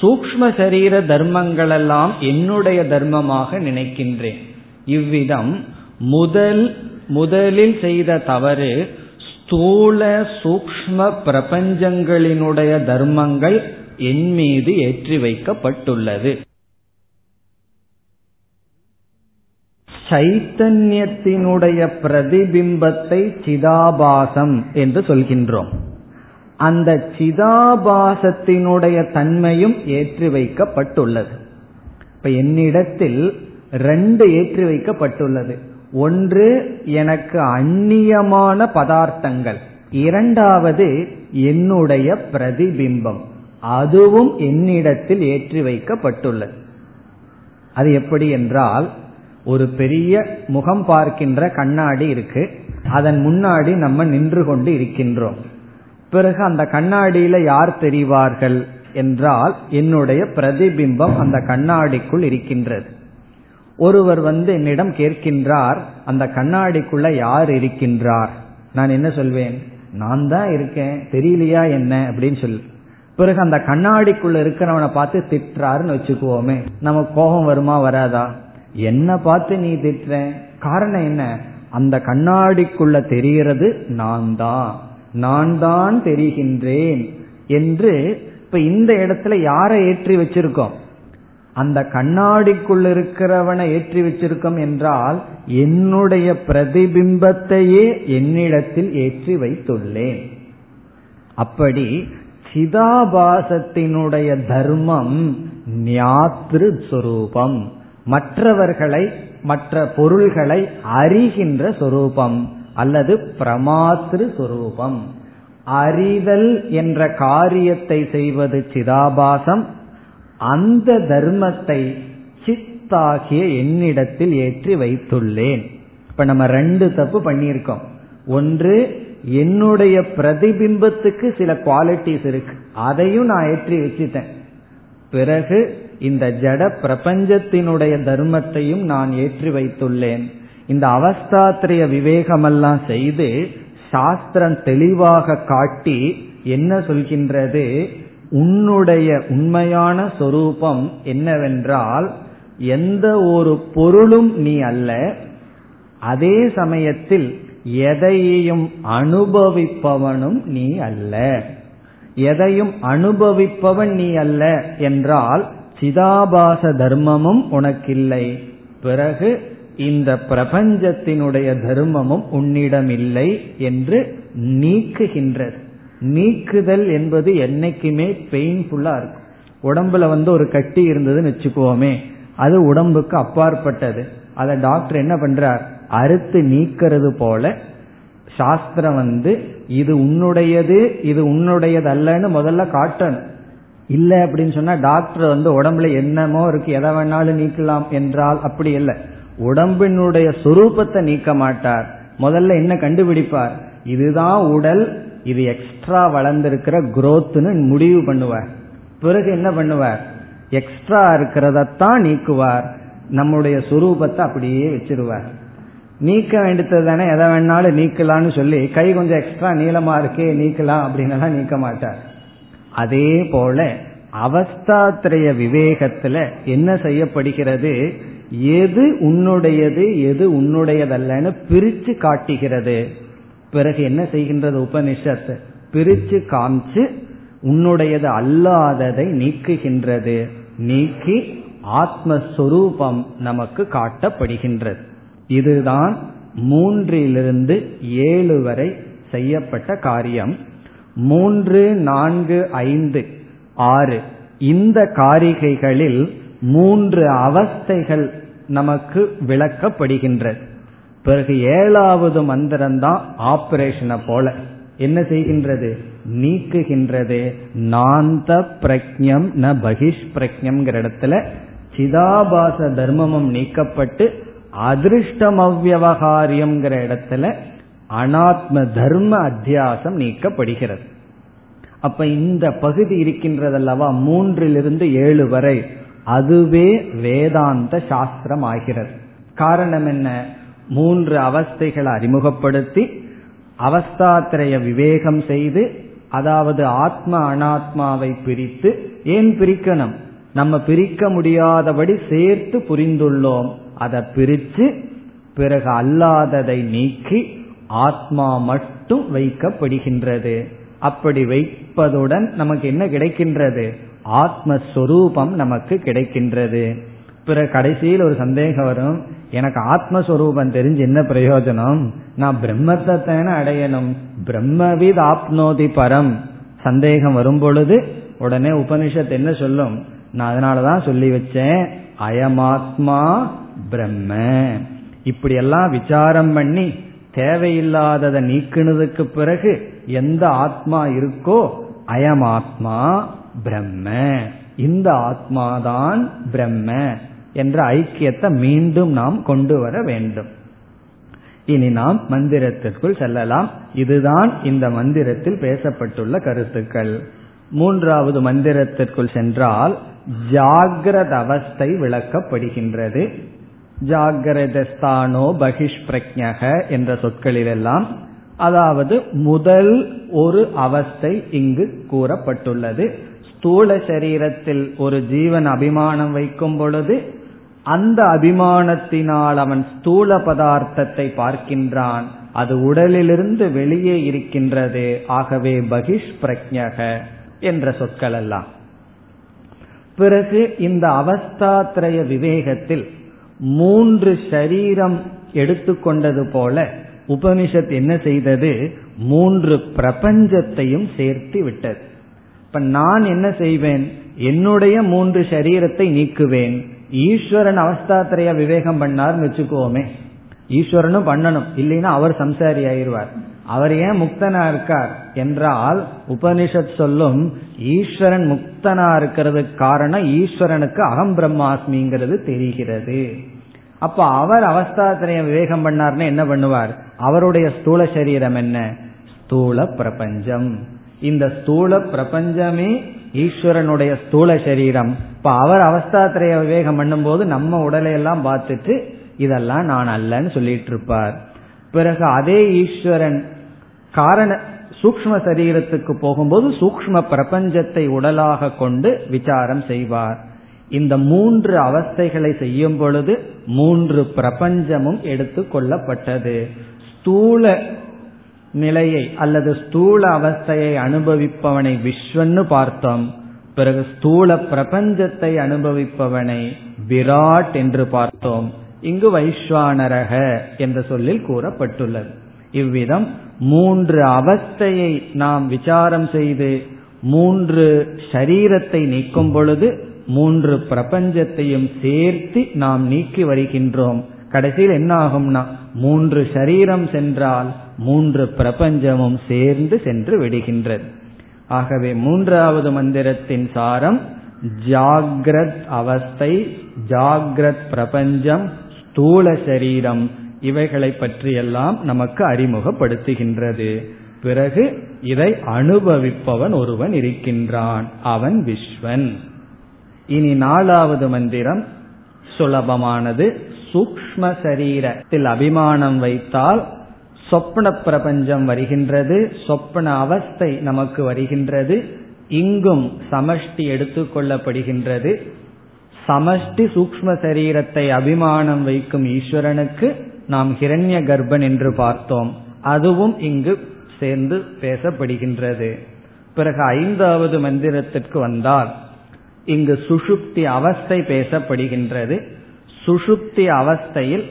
Speaker 1: சூக்ம சரீர தர்மங்களெல்லாம் என்னுடைய தர்மமாக நினைக்கின்றேன். இவ்விதம் முதல் முதலில் செய்த தவறு ஸ்தூல சூக்ம பிரபஞ்சங்களினுடைய தர்மங்கள் என் மீது ஏற்றி வைக்கப்பட்டுள்ளது. சைத்தன்யத்தினுடைய பிரதிபிம்பத்தை சிதாபாசம் என்று சொல்கின்றோம். அந்த சிதாபாசத்தினுடைய தன்மையும் ஏற்றி வைக்கப்பட்டுள்ளது. இப்ப என்னிடத்தில் ரெண்டு ஏற்றி வைக்கப்பட்டுள்ளது. ஒன்று எனக்கு அந்நியமான பதார்த்தங்கள். இரண்டாவது என்னுடைய பிரதிபிம்பம். அதுவும் என்னிடத்தில் ஏற்றி வைக்கப்பட்டுள்ளது. அது எப்படி என்றால் ஒரு பெரிய முகம் பார்க்கின்ற கண்ணாடி இருக்கு. அதன் முன்னாடி நம்ம நின்று கொண்டு இருக்கின்றோம். பிறகு அந்த கண்ணாடியில யார் தெரிவார்கள் என்றால் என்னுடைய பிரதிபிம்பம் அந்த கண்ணாடிக்குள் இருக்கின்றது. ஒருவர் வந்து என்னிடம் கேட்கின்றார் அந்த கண்ணாடிக்குள்ள யார் இருக்கின்றார்? நான் என்ன சொல்வேன்? நான் தான் இருக்கேன் தெரியலையா என்ன? அப்படின்னு சொல்லு. பிறகு அந்த கண்ணாடிக்குள்ள இருக்கிறவனை பார்த்து திட்டுறாருன்னு வச்சுக்குவோமே நம்ம கோபம் வருமா வராதா? என்ன பார்த்து நீ திட்டுற? காரணம் என்ன? அந்த கண்ணாடிக்குள்ள தெரிகிறது நான் தான். நான் தான் தெரிகின்றேன் என்று இப்ப இந்த இடத்துல யாரை ஏற்றி வச்சிருக்கோம்? அந்த கண்ணாடிக்குள் இருக்கிறவனை ஏற்றி வச்சிருக்கோம் என்றால் என்னுடைய பிரதிபிம்பத்தையே என்னிடத்தில் ஏற்றி வைத்துள்ளேன். அப்படி சிதாபாசத்தினுடைய தர்மம் ஞாத்ரு சொரூபம் மற்றவர்களை மற்ற பொருள்களை அறிகின்ற சொரூபம் அல்லது பிரமாத்திரு சொரூபம் அறிதல் என்ற காரியத்தை செய்வது சிதாபாசம் அந்த தர்மத்தை சித்தாகிய என்னிடத்தில் ஏற்றி வைத்துள்ளேன். இப்ப நம்ம ரெண்டு தப்பு பண்ணியிருக்கோம். ஒன்று என்னுடைய பிரதிபிம்பத்துக்கு சில குவாலிட்டிஸ் இருக்கு. அதையும் நான் ஏற்றி வச்சுட்டேன். பிறகு இந்த ஜட பிரபஞ்சத்தினுடைய தர்மத்தையும் நான் ஏற்றி வைத்துள்ளேன். இந்த அவஸ்தாத்திரிய விவேகமெல்லாம் செய்து சாஸ்திரம் தெளிவாக காட்டி என்ன சொல்கின்றது? உன்னுடைய உண்மையான சொரூபம் என்னவென்றால் எந்த ஒரு பொருளும் நீ அல்ல அதே சமயத்தில் எதையும் அனுபவிப்பவனும் நீ அல்ல. எதையும் அனுபவிப்பவன் நீ அல்ல என்றால் சிதாபாச தர்மமும் உனக்கில்லை. பிறகு இந்த பிரபஞ்சத்தினுடைய தர்மமும் உன்னிடம் இல்லை என்று நீக்குகின்றது. நீக்குதல் என்பது என்னைக்குமே பெயின்ஃபுல்லா இருக்கும். உடம்புல வந்து ஒரு கட்டி இருந்ததுன்னு வச்சுக்கோமே அது உடம்புக்கு அப்பாற்பட்டது. அதை டாக்டர் என்ன பண்றார்? அறுத்து நீக்கிறது போல சாஸ்திரம் வந்து இது உன்னுடையது இது உன்னுடையது அல்லன்னு முதல்ல காட்டணும். இல்ல அப்படின்னு சொன்னா டாக்டர் வந்து உடம்புல என்னமோ இருக்கு எதை வேணாலும் நீக்கலாம் என்றால் அப்படி இல்லை. உடம்பினுடைய சொரூபத்தை நீக்க மாட்டார். முதல்ல என்ன கண்டுபிடிப்பார்? இதுதான் உடல் இது எக்ஸ்ட்ரா வளர்ந்திருக்கிற குரோத்னு முடிவு பண்ணுவார். பிறகு என்ன பண்ணுவார்? எக்ஸ்ட்ரா இருக்கிறதத்தான் நீக்குவார். நம்முடைய சுரூபத்தை அப்படியே வச்சிருவார். நீக்க வேண்டியது தானே? எதை வேணாலும் நீக்கலாம்னு சொல்லி கை கொஞ்சம் எக்ஸ்ட்ரா நீளமா இருக்கே நீக்கலாம் அப்படின்னு நீக்க மாட்டார். அதே போல அவஸ்தாத்திரைய விவேகத்துல என்ன செய்யப்படுகிறது? எது உன்னுடையது எது உன்னுடையதல்லன்னு பிரிச்சு காட்டுகிறது. பிறகு என்ன செய்கின்றது உபனிஷத் பிரிச்சு காமிச்சு உன்னுடையது அல்லாததை நீக்குகின்றது. நீக்கி ஆத்மஸ்வரூபம் நமக்கு காட்டப்படுகின்றது. இதுதான் மூன்றிலிருந்து ஏழு வரை செய்யப்பட்ட காரியம். மூன்று நான்கு ஐந்து ஆறு. இந்த காரிகைகளில் மூன்று அவஸ்தைகள் நமக்கு விளக்கப்படுகின்றது. பிறகு ஏழாவது மந்திரம்தான் ஆபரேஷனை போல. என்ன செய்கின்றது? நீக்குகின்றது. நாந்த பிரக்ஞம் ந பகிஷ் பிரக்ஞம்ங்கிற இடத்துல சிதாபாச தர்மமும் நீக்கப்பட்டு அதிருஷ்டம் அவ்வகாரியம்ங்கிற இடத்துல அனாத்ம தர்ம அத்தியாசம் நீக்கப்படுகிறது. அப்ப இந்த பகுதி இருக்கின்றதல்லவா? மூன்றிலிருந்து ஏழு வரை. அதுவே வேதாந்த சாஸ்திரம் ஆகிறது. காரணம் என்ன? மூன்று அவஸ்தைகளை அறிமுகப்படுத்தி அவஸ்தாத்திரைய விவேகம் செய்து அதாவது ஆத்ம அனாத்மாவை பிரித்து ஏன் பிரிக்கணும்? நம்ம பிரிக்க முடியாதபடி சேர்த்து புரிந்துள்ளோம். அதை பிரித்து பிறகு அல்லாததை நீக்கி ஆத்மா மட்டும் வைக்கப்படுகின்றது. அப்படி வைப்பதுடன் நமக்கு என்ன கிடைக்கின்றது? ஆத்மஸ்வரூபம் நமக்கு கிடைக்கின்றது. பிற கடைசியில் ஒரு சந்தேகம் வரும். எனக்கு ஆத்மஸ்வரூபம் தெரிஞ்சு என்ன பிரயோஜனம்? நான் பிரம்மத்தை தானே அடையணும். பிரம்மவித் ஆப்னோதி பரம். சந்தேகம் வரும் பொழுது உடனே உபனிஷத் என்ன சொல்லும்? நான் அதனாலதான் சொல்லி வச்சேன். அயமாத்மா பிரம்ம. இப்படி எல்லாம் விசாரம் பண்ணி தேவையில்லாததை நீக்கினதுக்கு பிறகு எந்த ஆத்மா இருக்கோ அயமாத்மா பிரம்ம. இந்த ஆத்மாதான் பிரம்ம. என்ற ஐக்கியத்தை மீண்டும் நாம் கொண்டு வர வேண்டும். இனி நாம் மந்திரத்திற்குள் செல்லலாம். இதுதான் இந்த மந்திரத்தில் பேசப்பட்டுள்ள கருத்துக்கள். மூன்றாவது மந்திரத்திற்குள் சென்றால் ஜாகிரத அவஸ்தை விளக்கப்படுகின்றது. ஜாகிரதஸ்தானோ பகிஷ் என்ற சொற்களிலெல்லாம் அதாவது முதல் ஒரு அவஸ்தை இங்கு கூறப்பட்டுள்ளது. ஸ்தூல சரீரத்தில் ஒரு ஜீவன் அபிமானம் வைக்கும் பொழுது அந்த அபிமானத்தினால் அவன் ஸ்தூல பதார்த்தத்தை பார்க்கின்றான். அது உடலிலிருந்து வெளியே இருக்கின்றது. ஆகவே பகிஷ் பிரக்ஞக என்ற சொற்கள் எல்லாம் பிறகு இந்த அவஸ்தாத்திரய விவேகத்தில் மூன்று ஷரீரம் எடுத்துக்கொண்டது போல உபனிஷத் என்ன செய்தது? மூன்று பிரபஞ்சத்தையும் சேர்த்து விட்டது. இப்ப நான் என்ன செய்வேன்? என்னுடைய மூன்று சரீரத்தை நீக்குவேன். ஈஸ்வரன் அவஸ்தாத்திரைய விவேகம் பண்ணார்னு வச்சுக்கோமே. ஈஸ்வரனும் பண்ணணும். இல்லைன்னா அவர் சம்சாரி ஆயிடுவார். அவர் ஏன் முக்தனா இருக்கார் என்றால் உபனிஷத் சொல்லும் ஈஸ்வரன் முக்தனா இருக்கிறதுக்கு காரணம் ஈஸ்வரனுக்கு அகம் பிரம்மாஸ்மிங்கிறது தெரிகிறது. அப்ப அவர் அவஸ்தாத்திரைய விவேகம் பண்ணார்னு என்ன பண்ணுவார்? அவருடைய ஸ்தூல சரீரம் என்ன? ஸ்தூல பிரபஞ்சம். இந்த ஸ்தூல பிரபஞ்சமே ஈஸ்வரனுடைய ஸ்தூல சரீரம். இப்ப அவர் அவஸ்தாத்திரைய விவேகம் பண்ணும்போது நம்ம உடலையெல்லாம் பார்த்துட்டு இதெல்லாம் நான் அல்லன்னு சொல்லிட்டு இருப்பார். பிறகு அதே ஈஸ்வரன் காரண சூக்ம சரீரத்துக்கு போகும்போது சூக்ம பிரபஞ்சத்தை உடலாக கொண்டு விசாரம் செய்வார். இந்த மூன்று அவஸ்தைகளை செய்யும் பொழுது மூன்று பிரபஞ்சமும் எடுத்து கொள்ளப்பட்டது. ஸ்தூல நிலையை அல்லது ஸ்தூல அவஸ்தையை அனுபவிப்பவனை விஸ்வன்னு பார்த்தோம். பிறகு ஸ்தூல பிரபஞ்சத்தை அனுபவிப்பவனை விராட் என்று பார்த்தோம். இங்கு வைஸ்வானரக என்ற சொல்லில் கூறப்பட்டுள்ளது. இவ்விதம் மூன்று அவஸ்தையை நாம் விசாரம் செய்து மூன்று ஷரீரத்தை நீக்கும் பொழுது மூன்று பிரபஞ்சத்தையும் சேர்த்து நாம் நீக்கி வருகின்றோம். கடைசியில் என்ன ஆகும்னா மூன்று ஷரீரம் சென்றால் மூன்று பிரபஞ்சமும் சேர்ந்து சென்று விடுகின்றது. ஆகவே மூன்றாவது மந்திரத்தின் சாரம் ஜாகிரத் அவஸ்தை ஜாகிரத் பிரபஞ்சம் ஸ்தூல சரீரம் இவைகளை பற்றியெல்லாம் நமக்கு அறிமுகப்படுத்துகின்றது. பிறகு இதை அனுபவிப்பவன் ஒருவன் இருக்கின்றான் அவன் விஸ்வன். இனி நாலாவது மந்திரம் சுலபமானது சூக்ம சரீரத்தில் அபிமானம் வைத்தால் சொப்ன பிரபஞ்சம் வருகின்றது சொப்ன அவஸ்தை நமக்கு வருகின்றது இங்கும் சமஷ்டி எடுத்துக்கொள்ளப்படுகின்றது சமஷ்டி சூக்ம சரீரத்தை அபிமானம் வைக்கும் ஈஸ்வரனுக்கு நாம் ஹிரண்ய கர்ப்பன் என்று பார்த்தோம். அதுவும் இங்கு சேர்ந்து பேசப்படுகின்றது. பிறகு ஐந்தாவது மந்திரத்திற்கு வந்தால் இங்கு சுஷுப்தி அவஸ்தை பேசப்படுகின்றது. சுஷுப்தி அவஸ்தையில்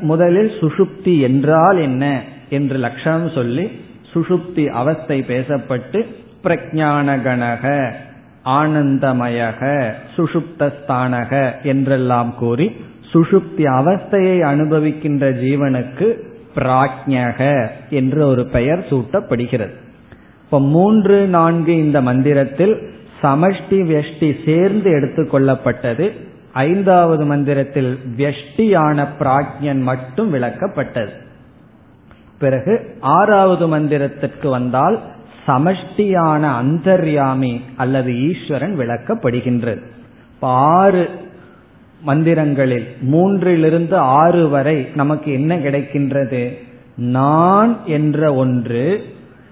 Speaker 1: முதலில் சுஷுப்தி என்றால் என்ன என்று லட்சணம் சொல்லி சுஷுப்தி அவஸ்தை பேசப்பட்டு பிரஜானகணக ஆனந்தமயக சுஷுப்தஸ்தானக என்றெல்லாம் கூறி சுஷுப்தி அவஸ்தையை அனுபவிக்கின்ற ஜீவனுக்கு பிராஜ்யக என்று ஒரு பெயர் சூட்டப்படுகிறது. இப்ப மூன்று நான்கு இந்த மந்திரத்தில் சமஷ்டி வெஷ்டி சேர்ந்து எடுத்துக்கொள்ளப்பட்டது ஐந்தாவது மந்திரத்தில் வியஷ்டியான பிராஜ்யன் மட்டும் விளக்கப்பட்டது. பிறகு ஆறாவது மந்திரத்திற்கு வந்தால் சமஷ்டியான அந்தர்யாமி அல்லது ஈஸ்வரன் விளக்கப்படுகின்றது. ஆறு மந்திரங்களில் மூன்றிலிருந்து ஆறு வரை நமக்கு என்ன கிடைக்கின்றது? நான் என்ற ஒன்று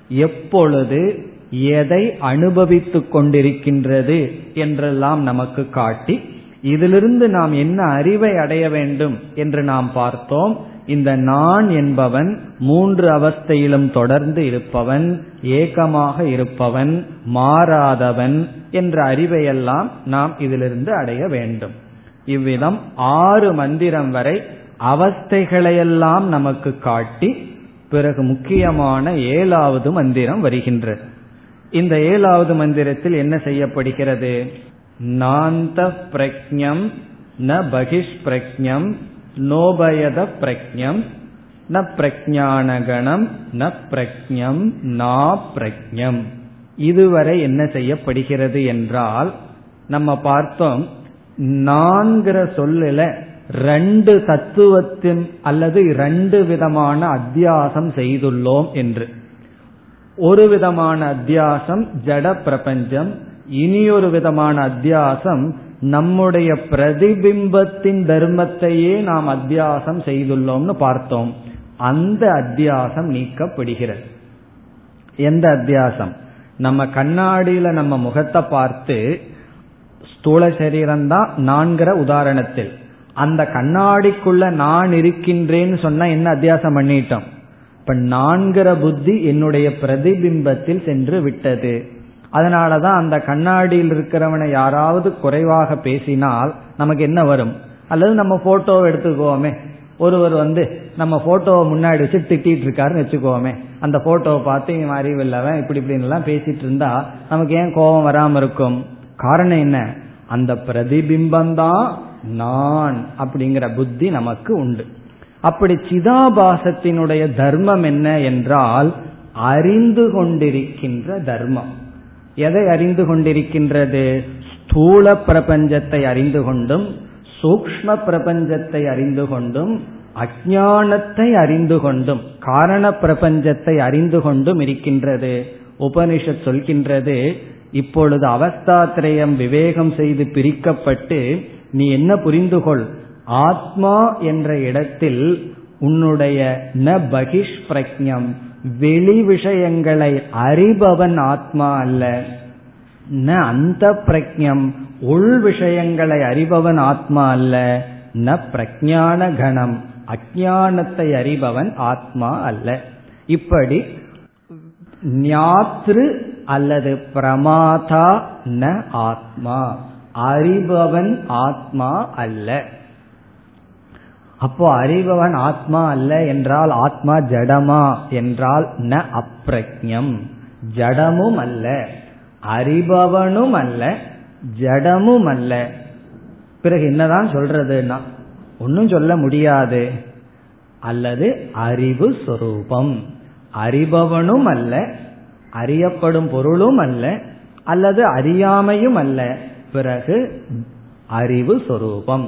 Speaker 1: எப்பொழுது எதை அனுபவித்துக் கொண்டிருக்கின்றது என்றெல்லாம் நமக்கு காட்டி இதிலிருந்து நாம் என்ன அறிவை அடைய வேண்டும் என்று நாம் பார்த்தோம். இந்த நான் என்பவன் மூன்று அவஸ்தையிலும் தொடர்ந்து இருப்பவன் ஏகமாக இருப்பவன் மாறாதவன் என்ற அறிவையெல்லாம் நாம் இதிலிருந்து அடைய வேண்டும். இவ்விதம் ஆறு மந்திரம் வரை அவஸ்தைகளையெல்லாம் நமக்கு காட்டி பிறகு முக்கியமான ஏழாவது மந்திரம் வருகின்றது. இந்த ஏழாவது மந்திரத்தில் என்ன செய்யப்படுகிறது? நாந்த பிரக்ஞம் ந பகிஷ் பிரக்ஞம் நோபயத பிரக்ஞம் ந பிரஜானகணம் ந பிரக்ஞம் நா பிரக்ஞம் இதுவரை என்ன செய்யப்படுகிறது என்றால் நம்ம பார்த்தோம் நான்கிற சொல்லில ரெண்டு தத்துவத்தின் அல்லது ரெண்டு விதமான அத்தியாசம் செய்துள்ளோம் என்று. ஒரு விதமான அத்தியாசம் ஜட பிரபஞ்சம் இனியொரு விதமான அத்தியாசம் நம்முடைய பிரதிபிம்பத்தின் தர்மத்தையே நாம் அத்தியாசம் செய்துள்ளோம்னு பார்த்தோம். அந்த அத்தியாசம் நீக்கப்படுகிறது. எந்த அத்தியாசம்? நம்ம கண்ணாடியில நம்ம முகத்தை பார்த்து ஸ்தூல சரீரம்தான் நான்கிற உதாரணத்தில். அந்த கண்ணாடிக்குள்ள நான் இருக்கின்றேன்னு சொன்னா என்ன அத்தியாசம் பண்ணிட்டோம்? இப்ப நான்கிற புத்தி என்னுடைய பிரதிபிம்பத்தில் சென்று விட்டது. அதனாலதான் அந்த கண்ணாடியில் இருக்கிறவனை யாராவது குறைவாக பேசினால் நமக்கு என்ன வரும்? அல்லது நம்ம போட்டோவை எடுத்துக்கோமே. ஒருவர் வந்து நம்ம போட்டோவை முன்னாடி வச்சு திட்டிட்டு இருக்காருன்னு வச்சுக்கோமே. அந்த போட்டோவை பார்த்து இவன் அறிவில்லவன் இப்படி இப்படின்னு எல்லாம் பேசிட்டு இருந்தா நமக்கு ஏன் கோபம் வராம இருக்கும்? காரணம் என்ன? அந்த பிரதிபிம்பம் தான் நான் அப்படிங்கிற புத்தி நமக்கு உண்டு. அப்படி சிதாபாசத்தினுடைய தர்மம் என்ன என்றால் அறிந்து கொண்டிருக்கின்ற தர்மம். எதை அறிந்து கொண்டிருக்கின்றது? ஸ்தூல பிரபஞ்சத்தை அறிந்து கொண்டும் சூக்ம பிரபஞ்சத்தை அறிந்து கொண்டும் அஜானத்தை அறிந்து கொண்டும் காரண பிரபஞ்சத்தை அறிந்து கொண்டும் இருக்கின்றது. உபனிஷத் சொல்கின்றது இப்பொழுது அவஸ்தாத்திரயம் விவேகம் செய்து பிரிக்கப்பட்டு நீ என்ன புரிந்து கொள்? ஆத்மா என்ற இடத்தில் உன்னுடைய ந பகிஷ் பிரக்ஞம் வெளி விஷயங்களை அறிபவன் ஆத்மா அல்ல. ந அந்த பிரக்ஞம் உள் விஷயங்களை அறிபவன் ஆத்மா அல்ல. ந பிரஜான கணம் அஜானத்தை அறிபவன் ஆத்மா அல்ல. இப்படி ஞாத்ரு அல்லது பிரமாதா ந ஆத்மா அறிபவன் ஆத்மா அல்ல. அப்போ அறிபவன் ஆத்மா அல்ல என்றால் ஆத்மா ஜடமா என்றால் ந அப்ரக்ஞம் ஜடமும் அல்ல அறிபவனும் அல்ல ஜடமும் அல்ல. பிறகு என்னதான் சொல்றதுன்னா ஒன்னும் சொல்ல முடியாது. அல்லது அறிவு சொரூபம். அறிபவனும் அல்ல அறியப்படும் பொருளும் அல்ல அல்லது அறியாமையும் அல்ல. பிறகு அறிவு சொரூபம்.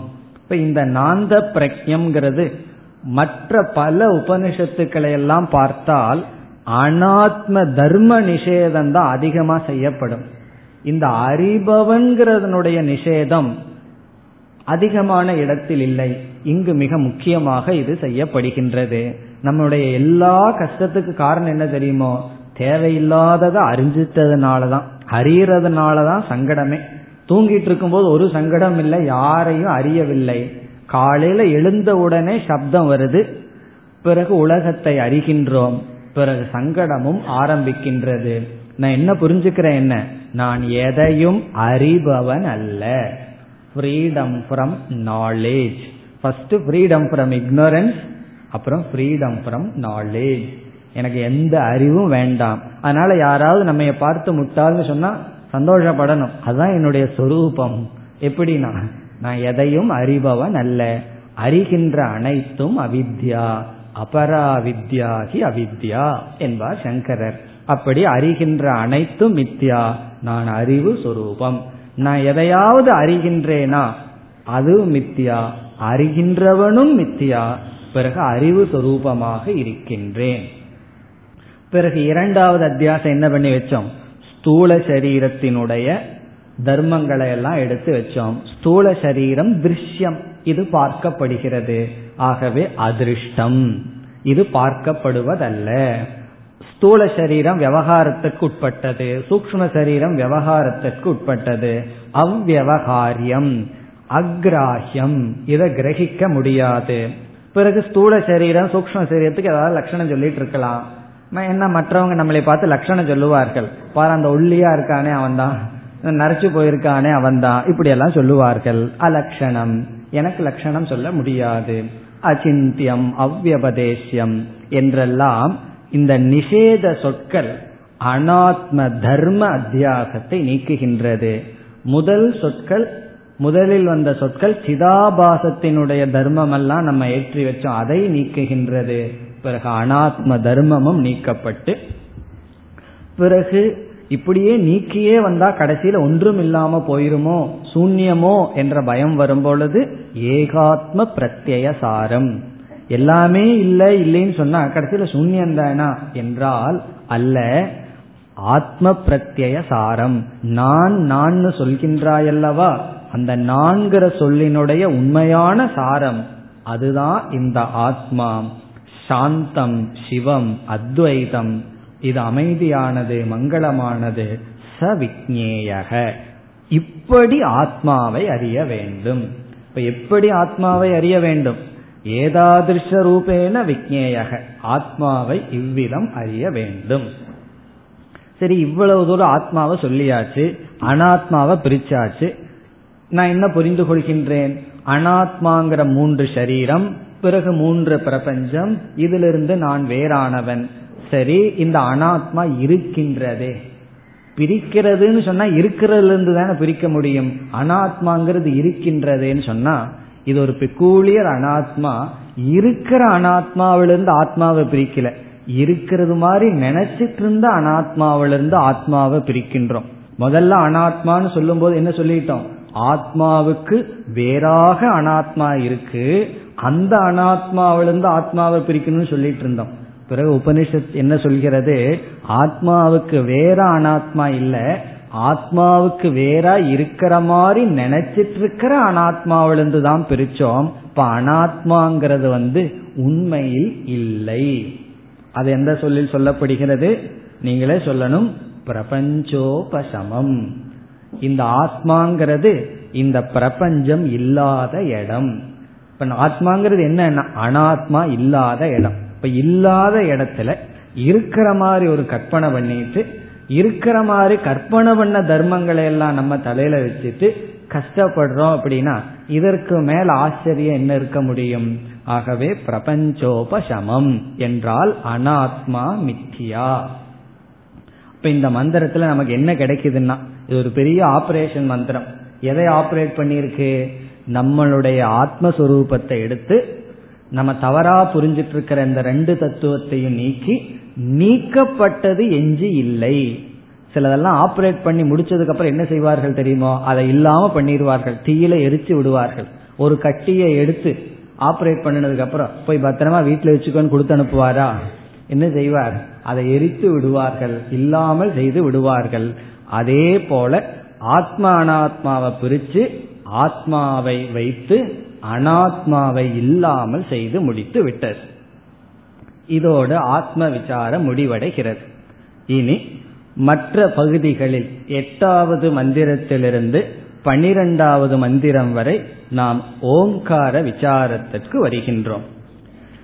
Speaker 1: இப்ப இந்த நாந்த பிரக்ஞம்ங்கிறது மற்ற பல உபனிஷத்துக்களை எல்லாம் பார்த்தால் அனாத்ம தர்ம நிஷேதம் தான் அதிகமா செய்யப்படும். இந்த அறிபவன்கிறதனுடைய நிஷேதம் அதிகமான இடத்தில் இல்லை. இங்கு மிக முக்கியமாக இது செய்யப்படுகின்றது. நம்முடைய எல்லா கஷ்டத்துக்கு காரணம் என்ன தெரியுமோ? தேவையில்லாததை அறிஞ்சிட்டதுனாலதான் அறியறதுனாலதான் சங்கடமே. தூங்கிட்டு இருக்கும்போது ஒரு சங்கடம் இல்லை யாரையும் அறியவில்லை. காலையில எழுந்த உடனே சப்தம் வருது. பிறகு உலகத்தை அறிகின்றோம். பிறகு சங்கடமும் ஆரம்பிக்கின்றது. நான் என்ன புரிஞ்சுக்கிறேன் என்ன? நான் எதையும் அறிபவன் அல்ல. Freedom from knowledge first freedom from ignorance அப்புறம் ஃப்ரீடம் ஃப்ரம் நாலேஜ் எனக்கு எந்த அறிவும் வேண்டாம். அதனால யாராவது நம்ம பார்த்து முட்டாள்னு சொன்னா சந்தோஷப்படணும். அதுதான் என்னுடைய சொரூபம். எப்படின்னா நான் எதையும் அறிபவன் அல்ல. அறிகின்ற அனைத்தும் அவித்யா. அபராவித்யாகி அவித்யா என்பார் சங்கரர். அப்படி அறிகின்ற அனைத்தும் மித்யா. நான் அறிவு சொரூபம். நான் எதையாவது அறிகின்றேனா அது மித்தியா அறிகின்றவனும் மித்தியா பிறகு அறிவு சொரூபமாக இருக்கின்றேன். பிறகு இரண்டாவது அத்தியாசம் என்ன பண்ணி வச்சோம்? ஸ்தூல சரீரத்தினுடைய தர்மங்களை எல்லாம் எடுத்து வச்சோம். ஸ்தூல சரீரம் திருஷ்யம். இது பார்க்கப்படுகிறது. ஆகவே அதிருஷ்டம். இது பார்க்கப்படுவதல்ல. ஸ்தூல சரீரம் விவகாரத்திற்கு உட்பட்டது. சூக்ம சரீரம் விவகாரத்திற்கு உட்பட்டது. அவ்வகாரியம் அக்ராஹ்யம். இதை கிரகிக்க முடியாது. பிறகு ஸ்தூல சரீரம் சூக்ம சரீரத்துக்கு ஏதாவது லட்சணம் சொல்லிட்டு இருக்கலாம். என்ன மற்றவங்க நம்மளை பார்த்து லட்சணம் சொல்லுவார்கள். பாரு அந்த ஒல்லியா இருக்கானே அவன் தான் நரைச்சு போயிருக்கானே அவன் தான் இப்படி எல்லாம் சொல்லுவார்கள். அலட்சணம் எனக்கு லட்சணம் சொல்ல முடியாது. அச்சிந்தியம் அவ்வபதேசியம் என்றெல்லாம் இந்த நிஷேத சொற்கள் அனாத்ம தர்ம அத்தியாசத்தை நீக்குகின்றது. முதல் சொற்கள் முதலில் வந்த சொற்கள் சிதாபாசத்தினுடைய தர்மம் எல்லாம் நம்ம ஏற்றி வச்சோம் அதை நீக்குகின்றது. பிறகு அனாத்ம தர்மமும் நீக்கப்பட்டு பிறகு இப்படியே நீக்கியே வந்தா கடைசியில ஒன்றும் இல்லாம போயிருமோ சூன்யமோ என்ற பயம் வரும் பொழுது ஏகாத்ம பிரத்யய சாரம். எல்லாமே இல்லை இல்லைன்னு சொன்னா கடைசியில சூன்யம் தானா? என்றால் அல்ல ஆத்ம பிரத்யய சாரம். நான் நான் சொல்கின்றாயல்லவா? அந்த நான்கிற சொல்லினுடைய உண்மையான சாரம் அதுதான் இந்த ஆத்மா. சாந்தம் சிவம் அத்வைதம். இது அமைதியானது மங்களமானது. ச விக்னேயக இப்படி ஆத்மாவை அறிய வேண்டும். இப்ப எப்படி ஆத்மாவை அறிய வேண்டும்? ஏதாதிருஷ ரூபேன விக்னேயக ஆத்மாவை இவ்விதம் அறிய வேண்டும். சரி இவ்வளவு தூரம் ஆத்மாவை சொல்லியாச்சு அனாத்மாவை பிரிச்சாச்சு. நான் என்ன புரிந்து கொள்கின்றேன்? அனாத்மாங்கிற மூன்று சரீரம் பிறகு மூன்று பிரபஞ்சம் இதிலிருந்து நான் வேறானவன். சரி இந்த அனாத்மா இருக்கின்றதே. பிரிக்கிறதுன்னு சொன்னா இருக்கிறதுல இருந்து தானே பிரிக்க முடியும். அனாத்மாங்கிறது இருக்கின்றதேன்னு சொன்னா இது ஒரு பெக்கூலியர் அனாத்மா. இருக்கிற அனாத்மாவிலிருந்து ஆத்மாவை பிரிக்கல. இருக்கிறது மாதிரி நினைச்சிட்டு இருந்த அனாத்மாவிலிருந்து ஆத்மாவை பிரிக்கின்றோம். முதல்ல அனாத்மான்னு சொல்லும் போது என்ன சொல்லிட்டோம்? ஆத்மாவுக்கு வேறாக அனாத்மா இருக்கு. அந்த அனாத்மாவிலிருந்து ஆத்மாவை பிரிக்கணும்னு சொல்லிட்டு இருந்தோம். பிறகு உபனிஷத் என்ன சொல்கிறது? ஆத்மாவுக்கு வேற அனாத்மா இல்ல ஆத்மாவுக்கு வேற இருக்கிற மாதிரி நினைச்சிட்டு இருக்கிற அனாத்மாவிலிருந்து தான் பிரிச்சோம். இப்ப அனாத்மாங்கிறது வந்து உண்மையில் இல்லை. அது எந்த சொல்லில் சொல்லப்படுகிறது? நீங்களே சொல்லணும். பிரபஞ்சோபசமம். இந்த ஆத்மாங்கிறது இந்த பிரபஞ்சம் இல்லாத இடம். இப்ப ஆத்மாங்கிறது என்ன அனாத்மா இல்லாத இடம். இப்ப இல்லாத இடத்துல இருக்கிற மாதிரி ஒரு கற்பனை பண்ணிட்டு இருக்கிற மாதிரி கற்பனை பண்ண தர்மங்களை எல்லாம் நம்ம தலையில வச்சுட்டு கஷ்டப்படுறோம் அப்படின்னா இதற்கு மேல் ஆச்சரியம் என்ன இருக்க முடியும்? ஆகவே பிரபஞ்சோபசமம் என்றால் அனாத்மா மித்தியா. இப்ப இந்த மந்திரத்துல நமக்கு என்ன கிடைக்குதுன்னா இது ஒரு பெரிய ஆபரேஷன் மந்திரம். எதை ஆபரேட் பண்ணிருக்கு நம்மளுடைய ஆத்மஸ்வரூபத்தை எடுத்து நம்ம தவறா புரிஞ்சிட்டு இருக்கிற இந்த ரெண்டு தத்துவத்தையும் நீக்கி நீக்கப்பட்டது எஞ்சி இல்லை. சிலதெல்லாம் ஆப்ரேட் பண்ணி முடிச்சதுக்கு அப்புறம் என்ன செய்வார்கள் தெரியுமோ? அதை இல்லாம பண்ணிடுவார்கள். தீயில எரிச்சு விடுவார்கள். ஒரு கட்டியை எடுத்து ஆப்ரேட் பண்ணினதுக்கு அப்புறம் போய் பத்திரமா வீட்டுல வச்சுக்கோன்னு கொடுத்து அனுப்புவாரா? என்ன செய்வார்? அதை எரித்து விடுவார்கள். இல்லாமல் செய்து விடுவார்கள். அதே போல ஆத்மா அனாத்மாவை பிரிச்சு ஆத்மாவை வைத்து அனாத்மாவை இல்லாமல் செய்து முடித்து விட்டது. இதோடு ஆத்ம விசாரம் முடிவடைகிறது. இனி மற்ற பகுதிகளில் எட்டாவது மந்திரத்திலிருந்து பனிரெண்டாவது மந்திரம் வரை நாம் ஓங்கார விசாரத்திற்கு வருகின்றோம்.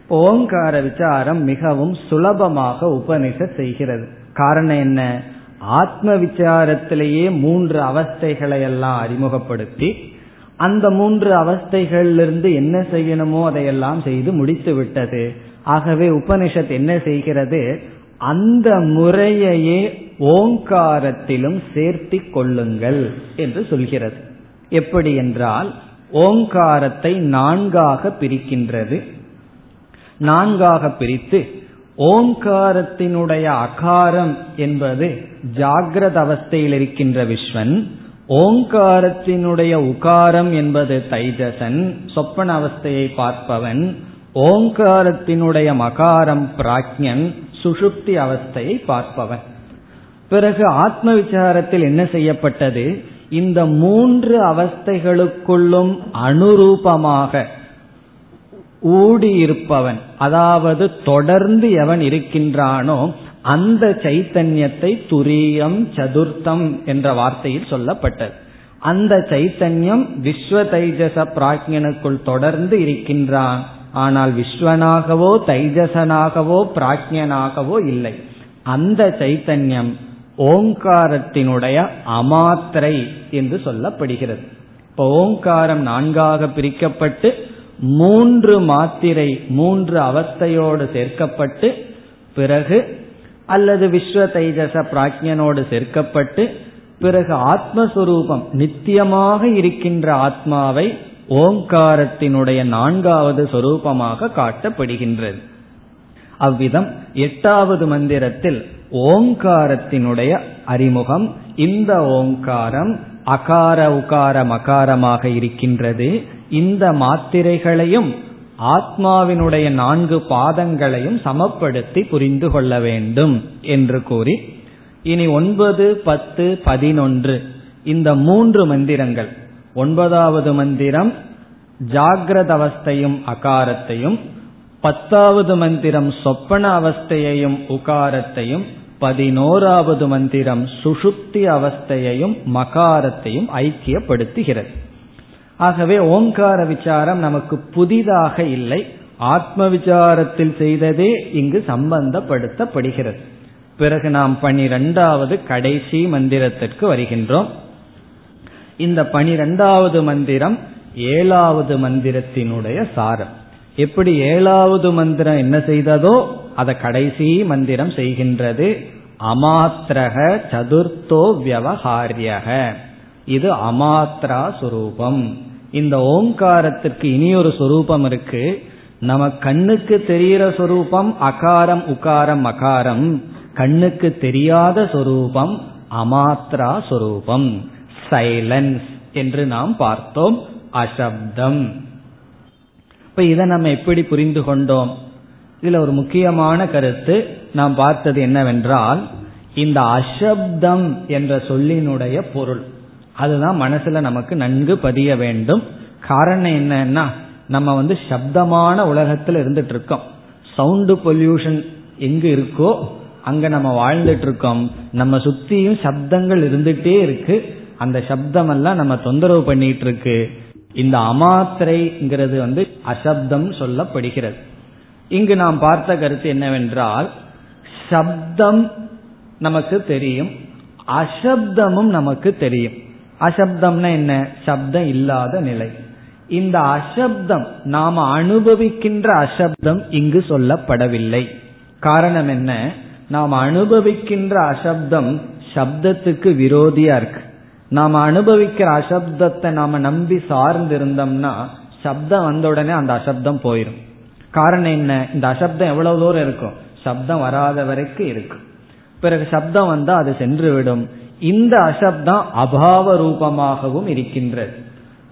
Speaker 1: ஓங்கார விசாரம் மிகவும் சுலபமாக உபனிஷத் செய்கிறது. காரணம் என்ன? ஆத்ம விசாரத்திலேயே மூன்று அவஸ்தைகளை எல்லாம் அறிமுகப்படுத்தி அந்த மூன்று அவஸ்தைகளிலிருந்து என்ன செய்யணுமோ அதையெல்லாம் செய்து முடித்து விட்டது. ஆகவே உபனிஷத் என்ன செய்கிறது? அந்த முறையையே ஓங்காரத்திலும் சேர்த்தி கொள்ளுங்கள் என்று சொல்கிறது. எப்படி என்றால் ஓங்காரத்தை நான்காக பிரிக்கின்றது. நான்காக பிரித்து ஓங்காரத்தினுடைய அகாரம் என்பது ஜாகிரத அவஸ்தையில் இருக்கின்ற விஸ்வன் ஓங்காரத்தினுடைய உகாரம் என்பது தைஜசன் சொப்பன அவஸ்தையை பார்ப்பவன். ஓங்காரத்தினுடைய மகாரம் பிராக்ஞன் சுஷுப்தி அவஸ்தையை பார்ப்பவன். பிறகு ஆத்ம விசாரத்தில் என்ன செய்யப்பட்டது? இந்த மூன்று அவஸ்தைகளுக்குள்ளும் அனுரூபமாக ஊடியிருப்பவன் அதாவது தொடர்ந்து எவன் இருக்கின்றானோ அந்த சைத்தன்யத்தை துரியம் சதுர்த்தம் என்ற வார்த்தையில் சொல்லப்பட்டது. அந்த சைத்தன்யம் விஸ்வ தைஜச பிராஜ்யனுக்குள் தொடர்ந்து இருக்கின்றான் ஆனால் விஸ்வனாகவோ தைஜசனாகவோ பிராஜ்யனாகவோ இல்லை. அந்த சைத்தன்யம் ஓங்காரத்தினுடைய அமாத்திரை என்று சொல்லப்படுகிறது. இப்போ ஓங்காரம் நான்காக பிரிக்கப்பட்டு மூன்று மாத்திரை மூன்று அவஸ்தையோடு சேர்க்கப்பட்டு பிறகு அல்லது விஸ்வ தைஜச பிராஜ்யனோடு சேர்க்கப்பட்டு பிறகு ஆத்மஸ்வரூபம் நித்தியமாக இருக்கின்ற ஆத்மாவை ஓங்காரத்தினுடைய நான்காவது சொரூபமாக காட்டப்படுகின்றது. அவ்விதம் எட்டாவது மந்திரத்தில் ஓங்காரத்தினுடைய அறிமுகம் இந்த ஓங்காரம் அகார உகார மகாரமாக இருக்கின்றது. இந்த மாத்திரைகளையும் ஆத்மாவினுடைய நான்கு பாதங்களையும் சமப்படுத்தி புரிந்து கொள்ள வேண்டும் என்று கூறி இனி ஒன்பது பத்து பதினொன்று இந்த மூன்று மந்திரங்கள். ஒன்பதாவது மந்திரம் ஜாகிரத அவஸ்தையும் அகாரத்தையும் பத்தாவது மந்திரம் சொப்பன அவஸ்தையையும் உகாரத்தையும் பதினோராவது மந்திரம் சுஷுப்தி அவஸ்தையையும் மகாரத்தையும் ஐக்கியப்படுத்துகிறது. ஆகவே ஓங்கார விசாரம் நமக்கு புதிதாக இல்லை. ஆத்ம விசாரத்தில் செய்ததே இங்கு சம்பந்தப்படுத்தப்படுகிறது. பிறகு நாம் பனிரெண்டாவது கடைசி மந்திரத்திற்கு வருகின்றோம். இந்த பனிரெண்டாவது மந்திரம் ஏழாவது மந்திரத்தினுடைய சாரம். எப்படி ஏழாவது மந்திரம் என்ன செய்ததோ அதை கடைசி மந்திரம் செய்கின்றது. அமாத்திரக சதுர்த்தோ வியவகாரியக இது அமாத்ரா சுரூபம். இந்த ஓங்காரத்திற்கு இனியொரு சொரூபம் இருக்கு. நம்ம கண்ணுக்கு தெரிகிற சொரூபம் அகாரம் உகாரம் அகாரம் கண்ணுக்கு தெரியாத சொரூபம் அமாத்ரா சொரூபம். சைலன்ஸ் என்று நாம் பார்த்தோம். அசப்தம். இப்ப இதை நம்ம எப்படி புரிந்து கொண்டோம்? இதுல ஒரு முக்கியமான கருத்து. நாம் பார்த்தது என்னவென்றால் இந்த அசப்தம் என்ற சொல்லினுடைய பொருள். அதுதான் மனசுல நமக்கு நன்கு பதிய வேண்டும். காரணம் என்னன்னா நம்ம வந்து சப்தமான உலகத்துல இருந்துட்டு இருக்கோம் சவுண்டு பொல்யூஷன் எங்க இருக்கோ அங்க நம்ம வாழ்ந்துட்டு இருக்கோம் நம்ம சுத்தியும் சப்தங்கள் இருந்துட்டே இருக்கு. அந்த சப்தம் எல்லாம் நம்ம தொந்தரவு பண்ணிட்டு இருக்கு இந்த அமாத்திரைங்கிறது வந்து அசப்தம் சொல்லப்படுகிறது. இங்கு நாம் பார்த்த கருத்து என்னவென்றால் சப்தம் நமக்கு தெரியும் அசப்தமும் நமக்கு தெரியும். அசப்தம்னா என்ன? சப்தம் இல்லாத நிலை. இந்த அசப்தம் நாம அனுபவிக்கின்ற அசப்தம் இங்கு சொல்லப்படவில்லை. காரணம் என்ன? நாம் அனுபவிக்கின்ற அசப்தம் சப்தத்துக்கு விரோதியா இருக்கு. நாம் அனுபவிக்கிற அசப்தத்தை நாம நம்பி சார்ந்து இருந்தோம்னா சப்தம் வந்த உடனே அந்த அசப்தம் போயிடும் காரணம் என்ன? இந்த அசப்தம் எவ்வளவு தூரம் இருக்கும்? சப்தம் வராத வரைக்கும் இருக்கும் பிறகு சப்தம் வந்தா அது சென்று விடும் இந்த அசப்தம் அபாவ ரூபமாகவும் இருக்கின்றது.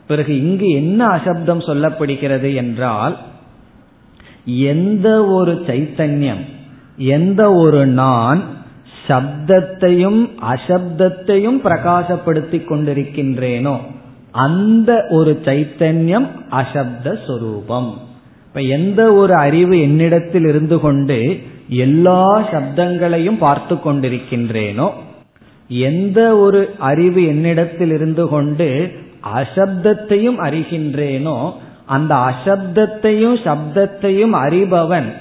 Speaker 1: பிறகு இங்கு என்ன அசப்தம் சொல்லப்படுகிறது என்றால் எந்த ஒரு சைத்தன்யம் எந்த ஒரு நான் சப்தத்தையும் அசப்தத்தையும் பிரகாசப்படுத்தி கொண்டிருக்கின்றேனோ அந்த ஒரு சைத்தன்யம் அசப்த சொரூபம். இப்ப எந்த ஒரு அறிவு என்னிடத்தில் இருந்து கொண்டு எல்லா சப்தங்களையும் பார்த்து கொண்டிருக்கின்றேனோ எந்த ஒரு அறிவு என்னிடத்தில் இருந்து கொண்டு அசப்தத்தையும் அறிகின்றேனோ அந்த அசப்தத்தையும் சப்தத்தையும் அறிபவன்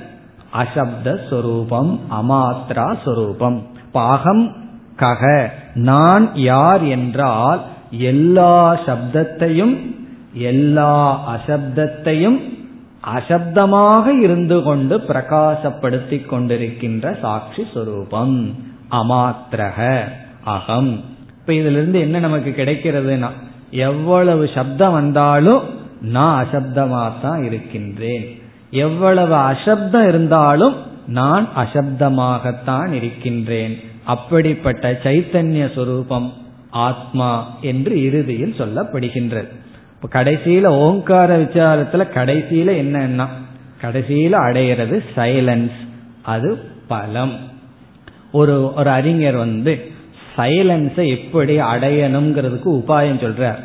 Speaker 1: அசப்த சொரூபம் அமாத்ரா சொரூபம். பாகம் கக. நான் யார் என்றால் எல்லா சப்தத்தையும் எல்லா அசப்தத்தையும் அசப்தமாக இருந்து கொண்டு பிரகாசப்படுத்திக் கொண்டிருக்கின்ற சாட்சி சொரூபம் அமாத்திரக அகம். இப்ப இதுல இருந்து என்ன நமக்கு கிடைக்கிறதுனா எவ்வளவு சப்தம் வந்தாலும் நான் அசப்தமாகத்தான் தான் இருக்கின்றேன். எவ்வளவு அசப்தம் இருந்தாலும் நான் அசப்தமாகத்தான் இருக்கின்றேன். அப்படிப்பட்ட சைத்தன்ய சொரூபம் ஆத்மா என்று இறுதியில் சொல்லப்படுகின்றது. இப்ப கடைசியில ஓங்கார விசாரத்துல கடைசியில என்னன்னா கடைசியில அடையிறது சைலன்ஸ் அது பலம். ஒரு ஒரு அறிஞர் வந்து சைலன்ஸை எப்படி அடையணுங்கிறதுக்கு உபாயம் சொல்றார்.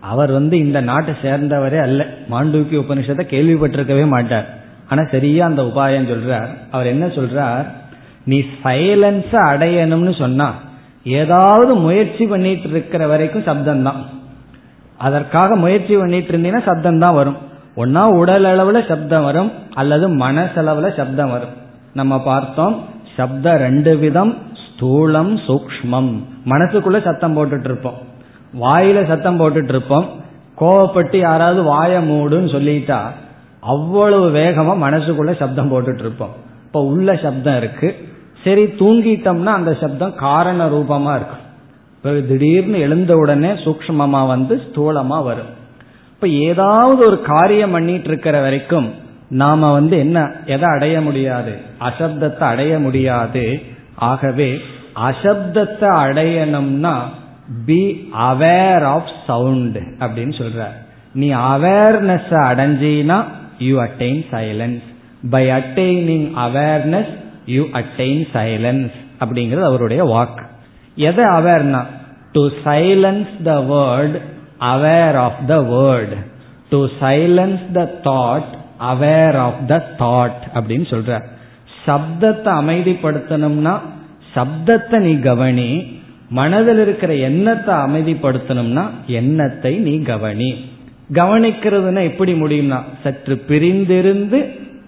Speaker 1: அவர் வந்து இந்த நாட்டை சேர்ந்தவரே அல்ல. மாண்டூக்கி உபனிஷத்தை கேள்விப்பட்டிருக்கவே மாட்டார். ஆனா சரியா அந்த உபாயம் சொல்றார். அவர் என்ன சொல்றார்? நீ சைலன்ஸ அடையணும்னு சொன்னா ஏதாவது முயற்சி பண்ணிட்டு இருக்கிற வரைக்கும் சப்தம் தான் அதற்காக முயற்சி பண்ணிட்டு இருந்தீங்கன்னா சப்தம் தான் வரும். ஒன்னா உடல் அளவுல சப்தம் வரும் அல்லது மனசளவுல சப்தம் வரும். நம்ம பார்த்தோம் சப்த ரெண்டு விதம் ஸ்தூலம் சூக்மம் மனசுக்குள்ள சத்தம் போட்டுட்டு இருப்போம் வாயில சத்தம் போட்டுட்டு இருப்போம் கோவப்பட்டு யாராவது வாய மூடுன்னு சொல்லிட்டா அவ்வளவு வேகமா மனசுக்குள்ள சப்தம் போட்டுட்டு இருப்போம் இப்ப உள்ள சப்தம் இருக்கு. சரி தூங்கிட்டோம்னா அந்த சப்தம் காரண ரூபமா இருக்கும். பிறகு திடீர்னு எழுந்த உடனே சூக்மமா வந்து ஸ்தூலமா வரும். இப்ப ஏதாவது ஒரு காரியம் பண்ணிட்டு இருக்கிற வரைக்கும் நாம வந்து என்ன எதை அடைய முடியாது? அசப்தத்தை அடைய முடியாது. ஆகவே அசப்தத்தை அடையணும்னா பி அவேர் ஆஃப் சவுண்ட் அப்படின்னு சொல்ற நீ awareness அடைஞ்சினா you attain silence by attaining awareness you attain silence அப்படிங்கிறது அவருடைய வாக்கு. எதை அவேர்னா to silence the word aware of the word to silence the thought aware of the thought அப்படின்னு சொல்ற சப்தத்தை அமைதிப்படுத்தணும்னா சப்தத்தை நீ கவனி. மனதில் இருக்கிற எண்ணத்தை அமைதிப்படுத்தணும்னா எண்ணத்தை நீ கவனி. கவனிக்கிறதுனா எப்படி முடியும்னா சற்று பிரிந்திருந்து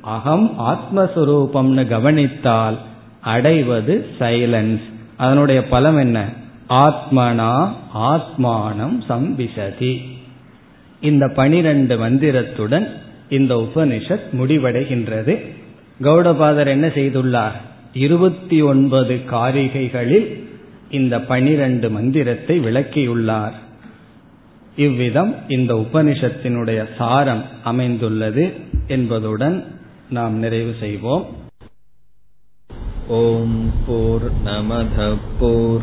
Speaker 1: அகம் ஆத்மஸ்வரூபம்னு கவனித்தால் அடைவது சைலன்ஸ் அதனுடைய பலம் என்ன? ஆத்மனா ஆத்மானம் சம்பிசதி இந்த பனிரெண்டு மந்திரத்துடன் இந்த உபனிஷத் முடிவடைகின்றது. கௌடபாதர் என்ன செய்துள்ளார்? இருபத்தி ஒன்பது காரிகைகளில் இந்த பனிரெண்டு மந்திரத்தை விளக்கியுள்ளார். இவ்விதம் இந்த உபனிஷத்தினுடைய சாரம் அமைந்துள்ளது என்பதுடன் நாம் நிறைவு செய்வோம்.
Speaker 2: ஓம் போர் நமத போர்